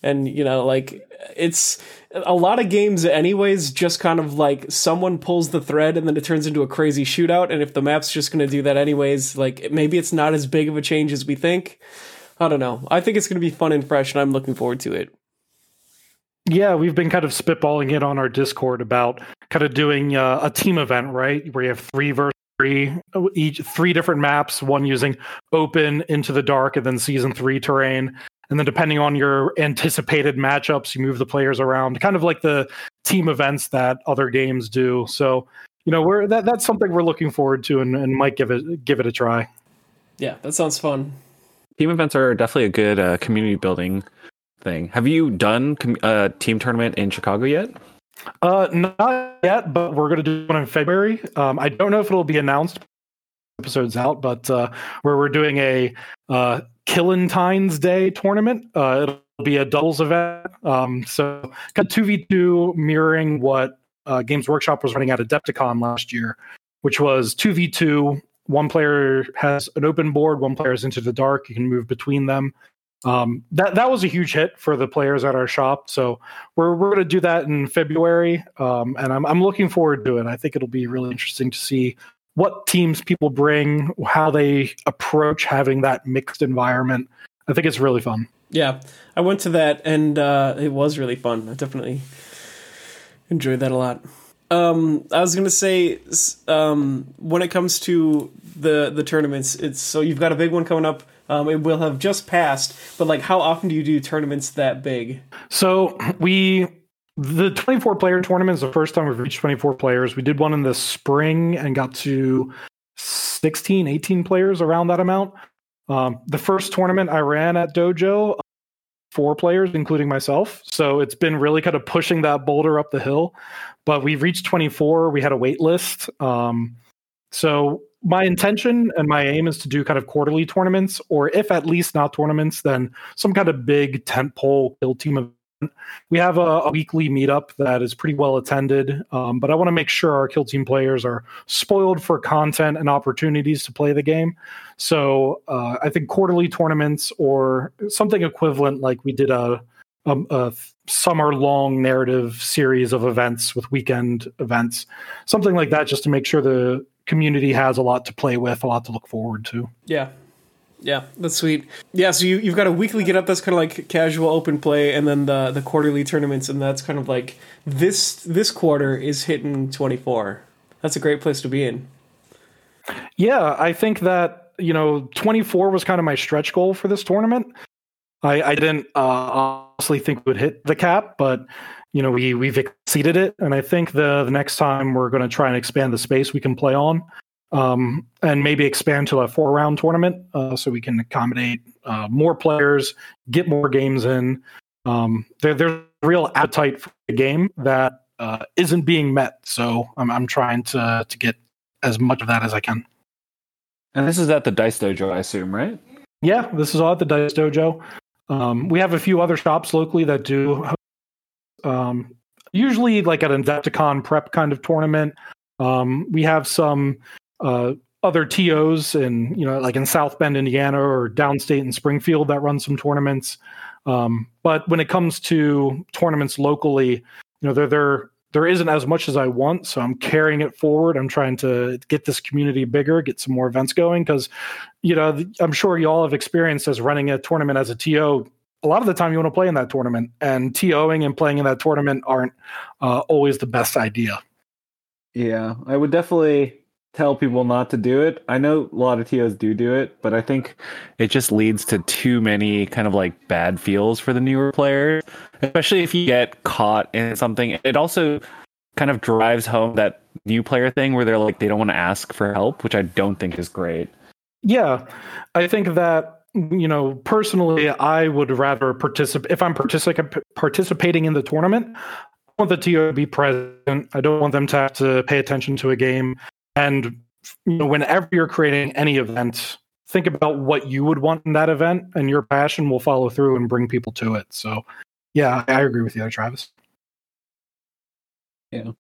And you know, like it's a lot of games anyways just kind of like someone pulls the thread and then it turns into a crazy shootout and if the map's just going to do that anyways, like maybe it's not as big of a change as we think. I don't know. I think it's going to be fun and fresh and I'm looking forward to it. Yeah, we've been kind of spitballing it on our Discord about kind of doing uh, a team event, right? Where you have three versus three, each three different maps, one using open into the dark, and then season three terrain. And then depending on your anticipated matchups, you move the players around, kind of like the team events that other games do. So, you know, we're that that's something we're looking forward to, and, and might give it give it a try. Yeah, that sounds fun. Team events are definitely a good uh, community building thing. Have you done a uh, team tournament in Chicago yet? Uh, not yet, but we're going to do one in February. Um, I don't know if it'll be announced episodes out, but uh, where we're doing a uh, Killentine's Day tournament. Uh, it'll be a doubles event. Um, so kind of two v two, mirroring what uh, Games Workshop was running at Adepticon last year, which was two v two. One player has an open board, one player is into the dark. You can move between them um, that that was a huge hit for the players at our shop. So we're we're going to do that in February, um, and I'm I'm looking forward to it. I think it'll be really interesting to see what teams people bring, how they approach having that mixed environment. I think it's really fun. Yeah, I went to that and uh, it was really fun. I definitely enjoyed that a lot. Um, I was gonna say um, when it comes to the the tournaments, it's so you've got a big one coming up um, it will have just passed, but like, how often do you do tournaments that big? So we the 24 player tournament is the first time we've reached 24 players. We did one in the spring and got to 16, 18 players around that amount. Um, the first tournament I ran at Dojo, four players, including myself. So it's been really kind of pushing that boulder up the hill. But we've reached 24. We had a wait list. Um, so my intention and my aim is to do kind of quarterly tournaments, or if at least not tournaments, then some kind of big tentpole kill team event. We have a, a, weekly meetup that is pretty well attended, um, but I want to make sure our kill team players are spoiled for content and opportunities to play the game. So uh, I think quarterly tournaments or something equivalent, like we did a, a, a summer long narrative series of events with weekend events, something like that, just to make sure the community has a lot to play with, a lot to look forward to. Yeah. Yeah, that's sweet. Yeah, so you, you've got a weekly get up that's kind of like casual open play, and then the the quarterly tournaments, and that's kind of like this this quarter is hitting twenty four. That's a great place to be in. Yeah, I think that you know twenty four was kind of my stretch goal for this tournament. I, I didn't uh, honestly think we would hit the cap, but you know we we've exceeded it. And i think the the next time we're going to try and expand the space we can play on um, and maybe expand to a four round tournament uh, so we can accommodate uh, more players get more games in. Um, there, there's real appetite for the game that uh, not being met. So I'm, I'm trying to to get as much of that as i can. And this is at the dice dojo i assume right? Yeah this is all at the dice dojo. Um, we have a few other shops locally that do um, usually like at an Adepticon prep kind of tournament. Um, we have some uh, other TOs in you know like in South Bend, Indiana, or downstate in Springfield that run some tournaments. Um, but when it comes to tournaments locally, you know there there there isn't as much as I want, so I'm carrying it forward. I'm trying to get this community bigger, get some more events going because you know I'm sure you all have experienced as running a tournament as a TO a lot of the time you want to play in that tournament, and TOing and playing in that tournament aren't uh, always the best idea. Yeah, I would definitely tell people not to do it. I know a lot of TOs do do it, but I think it just leads to too many kind of like bad feels for the newer players, especially if you get caught in something. It also kind of drives home that new player thing where they're like they don't want to ask for help, which I don't think is great. Yeah, I think that you know, personally, I would rather participate if I'm particip- participating in the tournament. I want the TO to be present. I don't want them to have to pay attention to a game. And you know, whenever you're creating any event, think about what you would want in that event, and your passion will follow through and bring people to it. So, yeah, I agree with you, Travis. Yeah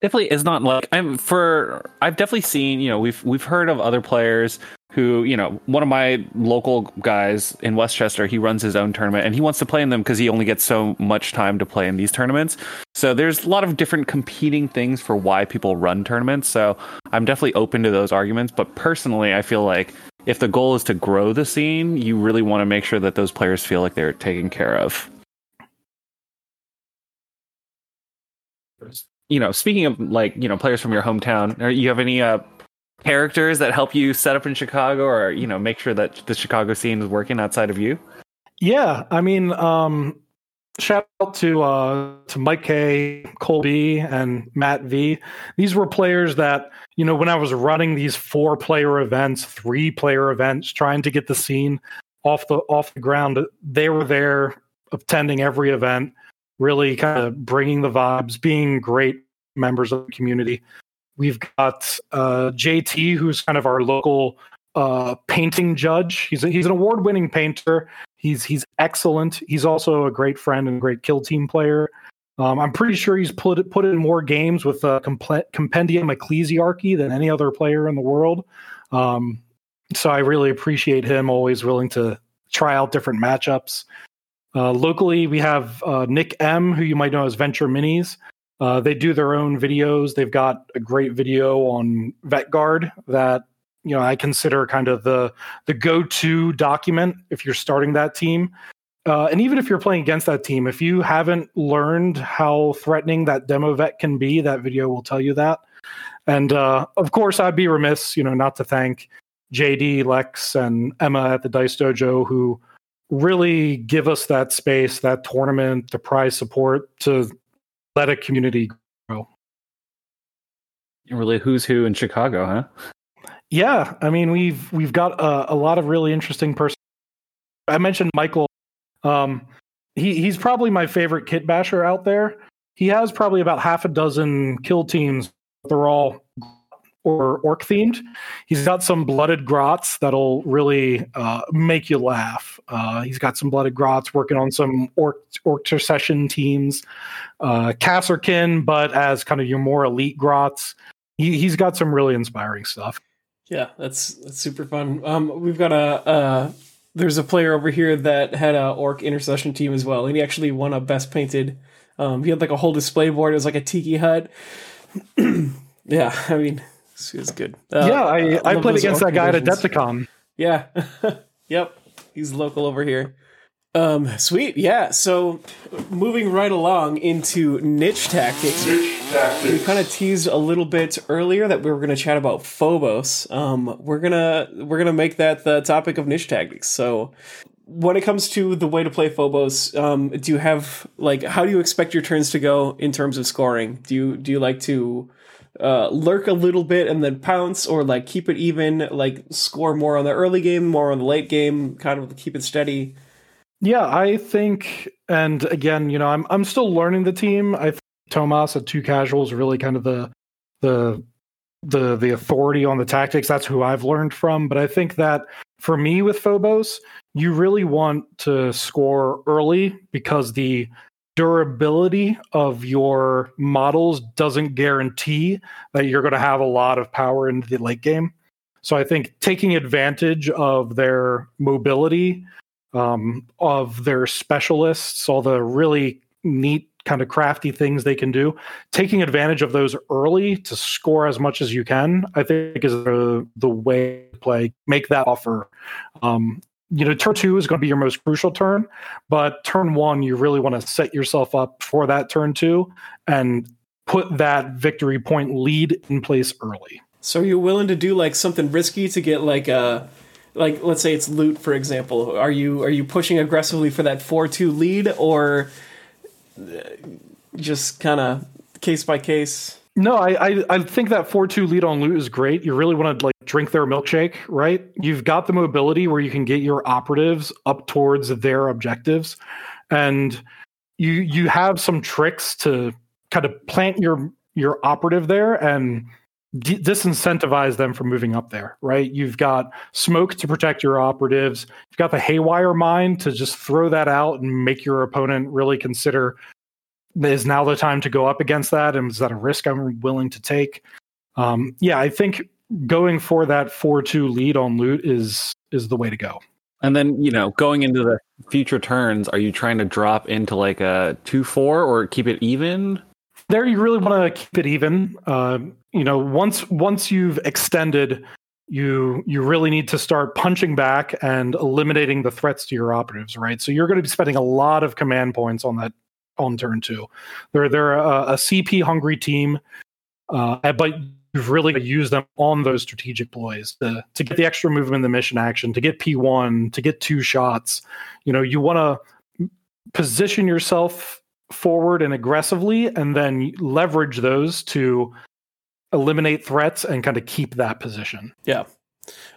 definitely is not like I'm for I've definitely seen, you know, we've we've heard of other players who, you know, one of my local guys in Westchester, he runs his own tournament and he wants to play in them because he only gets so much time to play in these tournaments. So there's a lot of different competing things for why people run tournaments. So I'm definitely open to those arguments, but personally, I feel like if the goal is to grow the scene, you really want to make sure that those players feel like they're taken care of you know, speaking of like you know players from your hometown, you have any uh, characters that help you set up in Chicago, or you know, make sure that the Chicago scene is working outside of you? Yeah, I mean, um, shout out to uh, to Mike K, Colby, and Matt V. These were players that you know when I was running these four player events, three player events, trying to get the scene off the off the ground. They were there attending every event really kind of bringing the vibes, being great members of the community. We've got uh, JT, who's kind of our local uh, painting judge. He's a, he's an award winning painter. He's he's excellent. He's also a great friend and great kill team player. Um, I'm pretty sure he's put put in more games with uh, Compendium Ecclesiarchy than any other player in the world. Um, so I really appreciate him always willing to try out different matchups. Uh, locally, we have uh, Nick M, who you might know as Venture Minis. Uh, they do their own videos. They've got a great video on VetGuard that you know I consider kind of the the go to document if you're starting that team. Uh, and even if you're playing against that team, if you haven't learned how threatening that demo vet can be, that video will tell you that. And uh, of course, I'd be remiss, you know, not to thank JD, Lex, and Emma at the Dice Dojo who really give us that space, that tournament, the prize support to let a community grow. Really, who's who in Chicago, huh? Yeah, I mean we've we've got a, a lot of really interesting person. I mentioned Michael. Um, he he's probably my favorite kit basher out there. He has probably about half a dozen kill teams. They're all or orc themed. He's got some blooded grots that'll really uh, make you laugh. Uh, he's got some blooded grots working on some orc orc intercession teams. Uh, Kasrkin, but as kind of your more elite grots. He, he's got some really inspiring stuff. Yeah, that's that's super fun. Um, we've got a uh, there's a player over here that had a orc intercession team as well, and he actually won a best painted. Um, he had like a whole display board. It was like a tiki hut. yeah, I mean, is good. Uh, yeah, I, I, I played against that guy at Adepticon. Yeah. yep. He's local over here. Um, sweet. Yeah. So moving right along into niche tactics. Niche tactics. We kind of teased a little bit earlier that we were going to chat about Phobos. Um, we're gonna we're gonna make that the topic of niche tactics. So when it comes to the way to play Phobos, um, do you have like how do you expect your turns to go in terms of scoring? Do you do you like to uh, lurk a little bit and then pounce, or like keep it even, like score more on the early game, more on the late game, kind of keep it steady. Yeah, I think, and again, you know, I'm I'm still learning the team. I think Tomas at Two Casuals really kind of the the the the authority on the tactics. That's who I've learned from. But I think that for me with Phobos, you really want to score early because the durability of your models doesn't guarantee that you're going to have a lot of power in the late game. So I think taking advantage of their mobility, um, of their specialists, all the really neat kind of crafty things they can do, taking advantage of those early to score as much as you can, I think is the, the way to play. Make that offer. Um, you know, turn two is going to be your most crucial turn, but turn one, you really want to set yourself up for that turn two and put that victory point lead in place early. So are you willing to do like something risky to get like a like let's say it's loot for example. Are you are you pushing aggressively for that 4-2 lead or uh, just kind of case by case? No, I, I, I think that four two lead on loot is great. You really want to like drink their milkshake, right? You've got the mobility where you can get your operatives up towards their objectives, and you you have some tricks to kind of plant your your operative there and de- disincentivize them from moving up there, right? You've got smoke to protect your operatives. You've got the haywire mine to just throw that out and make your opponent really consider is now the time to go up against that and is that a risk i'm willing to take? Um, yeah i think going for that 4-2 lead on loot is is the way to go. And then you know going into the future turns are you trying to drop into like a 2-4 or keep it even? There you really want to keep it even. Uh, you know once once you've extended you you really need to start punching back and eliminating the threats to your operatives right? So you're going to be spending a lot of command points on that on turn two. They're they're a, a CP hungry team, uh, but you've really used them on those strategic ploys to to get the extra movement in the mission action, to get P one, to get two shots. You know, you want to position yourself forward and aggressively, and then leverage those to eliminate threats and kind of keep that position. Yeah.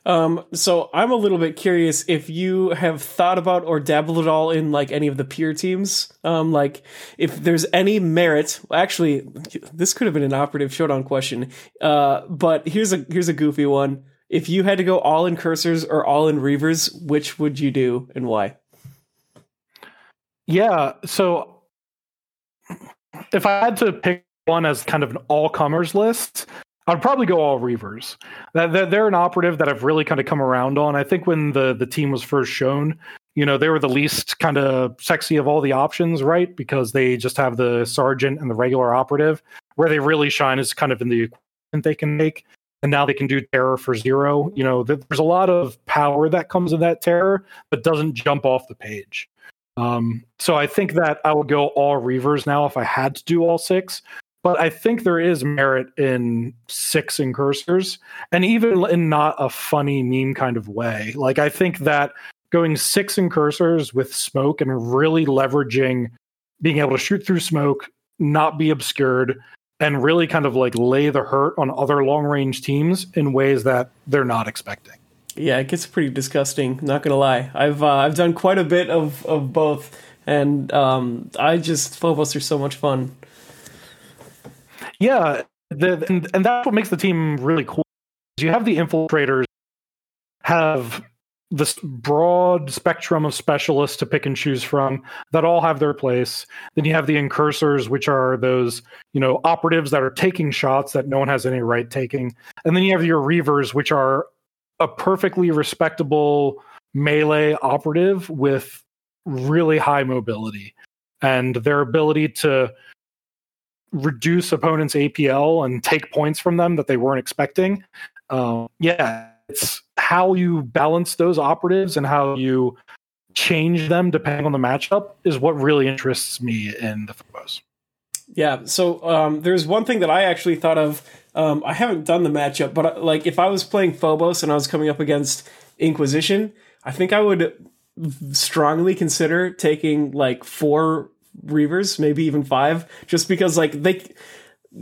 Um, so I'm a little bit curious if you have thought about or dabbled at all in like any of the peer teams. Um, like if there's any merit. Actually, this could have been an operative showdown question. Uh, but here's a here's a goofy one. If you had to go all incursors or all in reavers, which would you do and why? Yeah, so if I had to pick one as kind of an all comers list, I'd probably go all Reavers. They're an operative that I've really kind of come around on. I think when the the team was first shown, you know, they were the least kind of sexy of all the options, right? Because they just have the sergeant and the regular operative. Where they really shine is kind of in the equipment they can make. And now they can do terror for zero. You know, there's a lot of power that comes in that terror, but doesn't jump off the page. Um, so I think that I would go all Reavers now if I had to do all six but I think there is merit in six incursors, and even in not a funny meme kind of way. Like I think that going six incursors with smoke and really leveraging being able to shoot through smoke, not be obscured, and really kind of like lay the hurt on other long range teams in ways that they're not expecting. Yeah, it gets pretty disgusting. Not gonna lie, I've uh, I've done quite a bit of of both, and um, I just are so much fun. Yeah, the, and, and that's what makes the team really cool. You have the infiltrators have this broad spectrum of specialists to pick and choose from that all have their place. Then you have the incursors, which are those, you know, operatives that are taking shots that no one has any right taking. And then you have your reavers, which are a perfectly respectable melee operative with really high mobility and their ability to reduce opponents' APL and take points from them that they weren't expecting. Uh, yeah, it's how you balance those operatives and how you change them depending on the matchup is what really interests me in the Phobos. Yeah, so um, there's one thing that I actually thought of. Um, I haven't done the matchup, but uh, like if I was playing Phobos and I was coming up against Inquisition, I think I would strongly consider taking like four Reavers, maybe even five, just because like they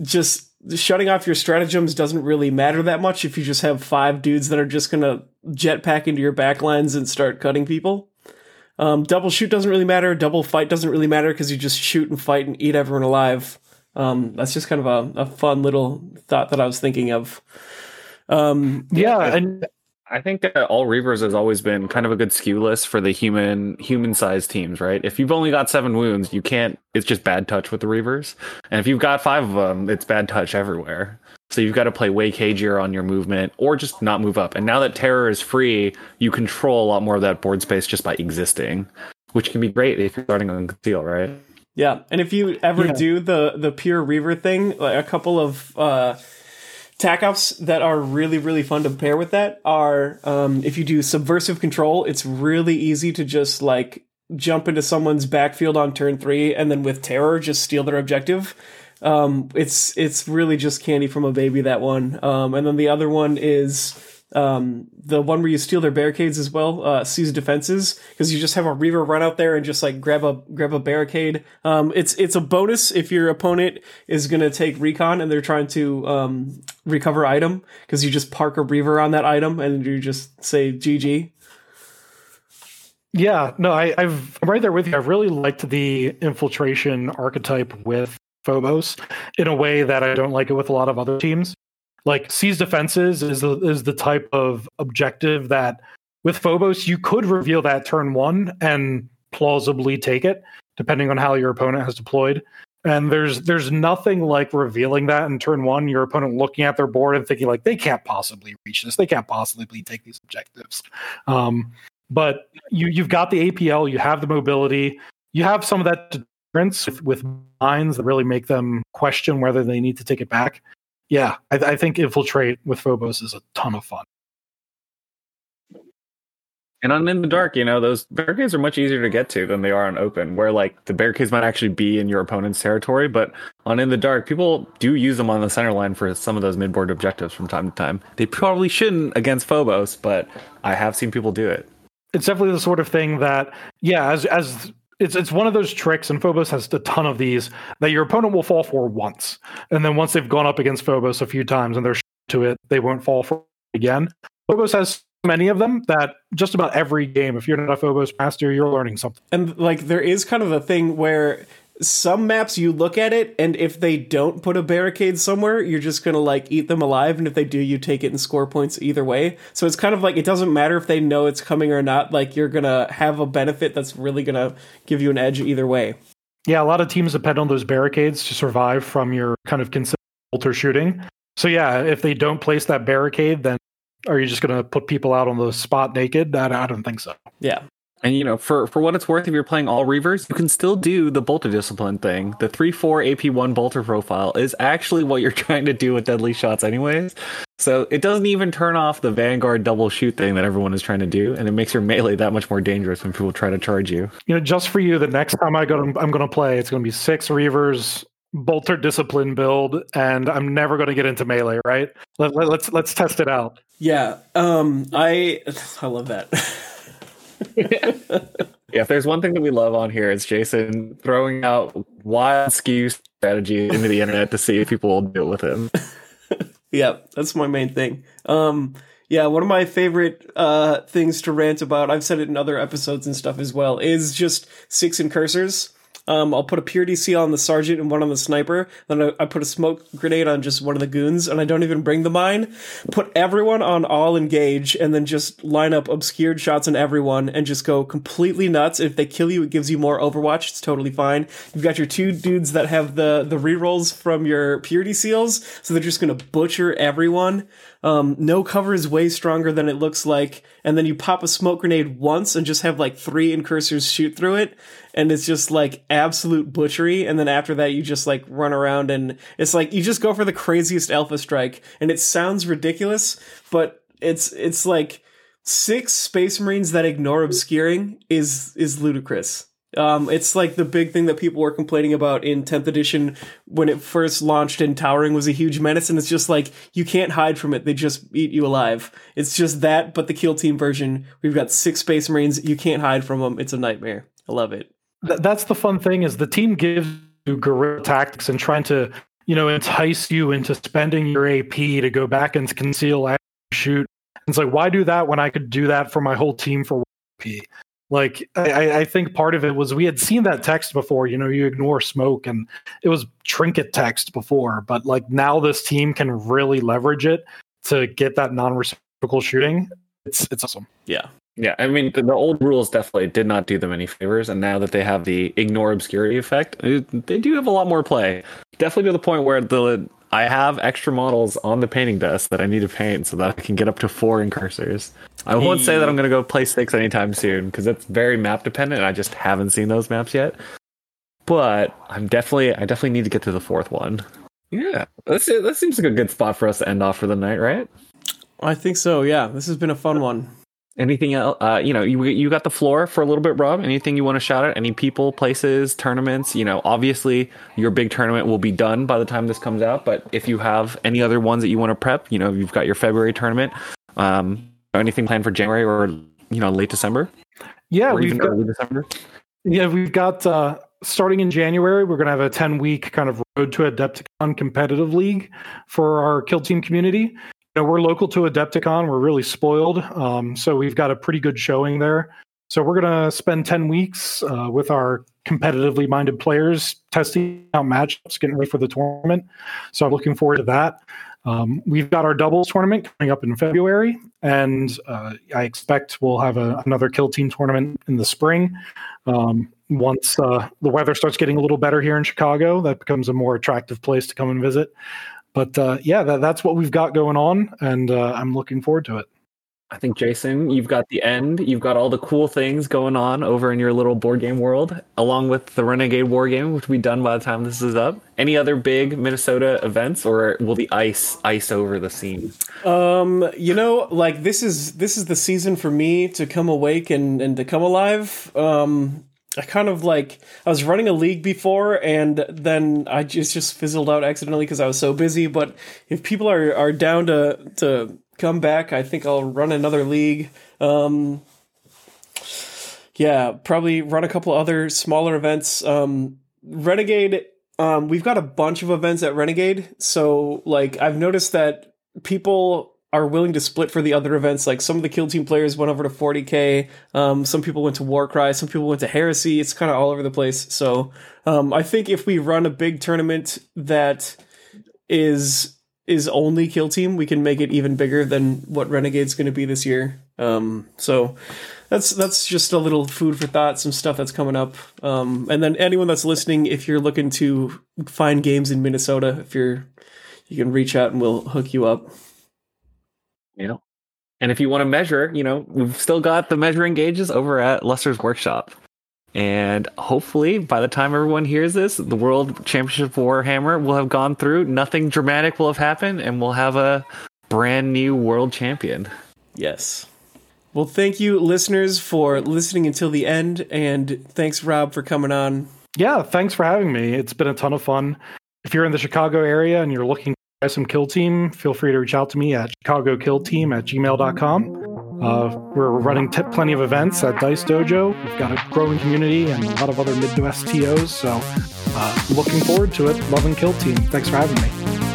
just shutting off your stratagems doesn't really matter that much if you just have five dudes that are just gonna jetpack into your backlines and start cutting people. Um, double shoot doesn't really matter. Double fight doesn't really matter because you just shoot and fight and eat everyone alive. Um, that's just kind of a, a fun little thought that I was thinking of. Um, yeah, and I think uh, all Reavers has always been kind of a good skew list for the human human sized teams, right? If you've only got seven wounds, you can't. It's just bad touch with the Reavers, and if you've got five of them, it's bad touch everywhere. So you've got to play way cagier on your movement, or just not move up. And now that Terror is free, you control a lot more of that board space just by existing, which can be great if you're starting on conceal, right? Yeah, and if you ever Yeah. do the the pure Reaver thing, like a couple of uh, tac ops that are really really fun to pair with that are um, if you do subversive control, it's really easy to just like jump into someone's backfield on turn three, and then with terror just steal their objective. Um, it's it's really just candy from a baby that one. Um, and then the other one is um, the one where you steal their barricades as well, uh, seize defenses, because you just have a Reaver run out there and just like grab a grab a barricade. Um, it's it's a bonus if your opponent is gonna take recon and they're trying to um, recover item, because you just park a Reaver on that item and you just say GG. Yeah, no, I, I've I'm right there with you. I've really liked the infiltration archetype with Phobos in a way that I don't like it with a lot of other teams. Like seize defenses is the is the type of objective that with Phobos you could reveal that turn one and plausibly take it, depending on how your opponent has deployed. And there's there's nothing like revealing that in turn one, your opponent looking at their board and thinking like they can't possibly reach this, they can't possibly take these objectives. Um, but you you've got the APL, you have the mobility, you have some of that deterrence with, with mines that really make them question whether they need to take it back. Yeah, I, I think infiltrate with Phobos is a ton of fun. And on in the dark, you know, those barricades are much easier to get to than they are on open, where like the barricades might actually be in your opponent's territory. But on in the dark, people do use them on the center line for some of those midboard objectives from time to time. They probably shouldn't against Phobos, but I have seen people do it. It's definitely the sort of thing that, yeah, as as it's it's one of those tricks, and Phobos has a ton of these that your opponent will fall for once, and then once they've gone up against Phobos a few times and they're to it, they won't fall for it again. Phobos has many of them that just about every game, if you're not a Phobos master, you're learning something. And like there is kind of a thing where some maps you look at it and if they don't put a barricade somewhere, you're just gonna like eat them alive, and if they do, you take it and score points either way. So it's kind of like it doesn't matter if they know it's coming or not, like you're gonna have a benefit that's really gonna give you an edge either way. Yeah, a lot of teams depend on those barricades to survive from your kind of consistent bolter shooting. So yeah, if they don't place that barricade, then are you just going to put people out on the spot naked? I, I don't think so. Yeah. And you know, for for what it's worth, if you're playing all Reavers, you can still do the Bolter Discipline thing. The three four AP one Bolter profile is actually what you're trying to do with deadly shots, anyways. So it doesn't even turn off the Vanguard double shoot thing that everyone is trying to do, and it makes your melee that much more dangerous when people try to charge you. You know, just for you, the next time I go, to, I'm going to play. It's going to be six Reavers, Bolter Discipline build, and I'm never going to get into melee. Right? Let, let, let's let's test it out. Yeah. Um I I love that. Yeah, if there's one thing that we love on here, it's Jason throwing out wild skew strategies into the internet to see if people will deal with him. Yeah, that's my main thing. Um, yeah, one of my favorite uh, things to rant about, I've said it in other episodes and stuff as well, is just six incursors. Um, I'll put a purity seal on the sergeant and one on the sniper. Then I, I put a smoke grenade on just one of the goons, and I don't even bring the mine. Put everyone on all engage, and then just line up obscured shots on everyone, and just go completely nuts. If they kill you, it gives you more Overwatch. It's totally fine. You've got your two dudes that have the the rerolls from your purity seals, so they're just gonna butcher everyone. Um, no cover is way stronger than it looks like, and then you pop a smoke grenade once and just have like three incursors shoot through it, and it's just like absolute butchery. And then after that, you just like run around and it's like you just go for the craziest alpha strike, and it sounds ridiculous, but it's it's like six space marines that ignore obscuring is is ludicrous. Um, it's like the big thing that people were complaining about in 10th edition when it first launched and Towering was a huge menace, and it's just like you can't hide from it. They just eat you alive. It's just that, but the kill team version. We've got six Space Marines. You can't hide from them. It's a nightmare. I love it. Th- that's the fun thing is the team gives you guerrilla tactics and trying to you know entice you into spending your AP to go back and conceal and shoot. It's like why do that when I could do that for my whole team for one AP? Like I, I think part of it was we had seen that text before. You know, you ignore smoke, and it was trinket text before. But like now, this team can really leverage it to get that non-reciprocal shooting. it's it's awesome. Yeah. Yeah, I mean the, the old rules definitely did not do them any favors, and now that they have the ignore obscurity effect, it- they do have a lot more play. Definitely to the point where the I have extra models on the painting desk that I need to paint so that I can get up to four incursors. I won't say that I'm going to go play six anytime soon because it's very map dependent, and I just haven't seen those maps yet. But I'm definitely I definitely need to get to the fourth one. Yeah, that's that seems like a good spot for us to end off for the night, right? I think so. Yeah. This has been a fun one. Anything else? Uh, you know, you you got the floor for a little bit, Rob. Anything you want to shout out? Any people, places, tournaments? You know, obviously your big tournament will be done by the time this comes out. But if you have any other ones that you want to prep, you know, you've got your February tournament. Um, anything planned for January or you know late December Yeah, or we've even got, early December? yeah we've got uh, starting in January. We're going to have a ten week kind of road to Adepticon competitive league for our kill team community. Know, we're local to Adepticon. We're really spoiled, um, so we've got a pretty good showing there. So we're going to spend ten weeks uh, with our competitively minded players, testing out matchups, getting ready for the tournament. So I'm looking forward to that. Um, we've got our doubles tournament coming up in February, and uh, I expect we'll have a, another kill team tournament in the spring. Um, once uh, the weather starts getting a little better here in Chicago, that becomes a more attractive place to come and visit. But uh, yeah, that, that's what we've got going on, and uh, I'm looking forward to it. I think Jason, you've got the end. You've got all the cool things going on over in your little board game world, along with the Renegade War Game, which will be done by the time this is up. Any other big Minnesota events, or will the ice ice over the scene? Um, you know, like this is this is the season for me to come awake and and to come alive. Um, I kind of like I was running a league before, and then I just just fizzled out accidentally because I was so busy. But if people are are down to to come back, I think I'll run another league. Um, yeah, probably run a couple other smaller events. Um, Renegade, um, we've got a bunch of events at Renegade, so like I've noticed that people are willing to split for the other events. Like some of the kill team players went over to 40k. Um, some people went to Warcry. Some people went to Heresy. It's kind of all over the place. So um, I think if we run a big tournament that is is only kill team, we can make it even bigger than what Renegade's going to be this year. Um, so that's that's just a little food for thought. Some stuff that's coming up. Um, and then anyone that's listening, if you're looking to find games in Minnesota, if you're you can reach out and we'll hook you up. You know, and if you want to measure, you know, we've still got the measuring gauges over at Luster's Workshop. And hopefully, by the time everyone hears this, the World Championship Warhammer will have gone through. Nothing dramatic will have happened, and we'll have a brand new world champion. Yes. Well, thank you, listeners, for listening until the end, and thanks, Rob, for coming on. Yeah, thanks for having me. It's been a ton of fun. If you're in the Chicago area and you're looking for some kill team, feel free to reach out to me at chicagokillteam at gmail.com. Uh, we're running t- plenty of events at Dice Dojo. We've got a growing community and a lot of other Midwest TOs. So, uh, looking forward to it. Love and Kill Team. Thanks for having me.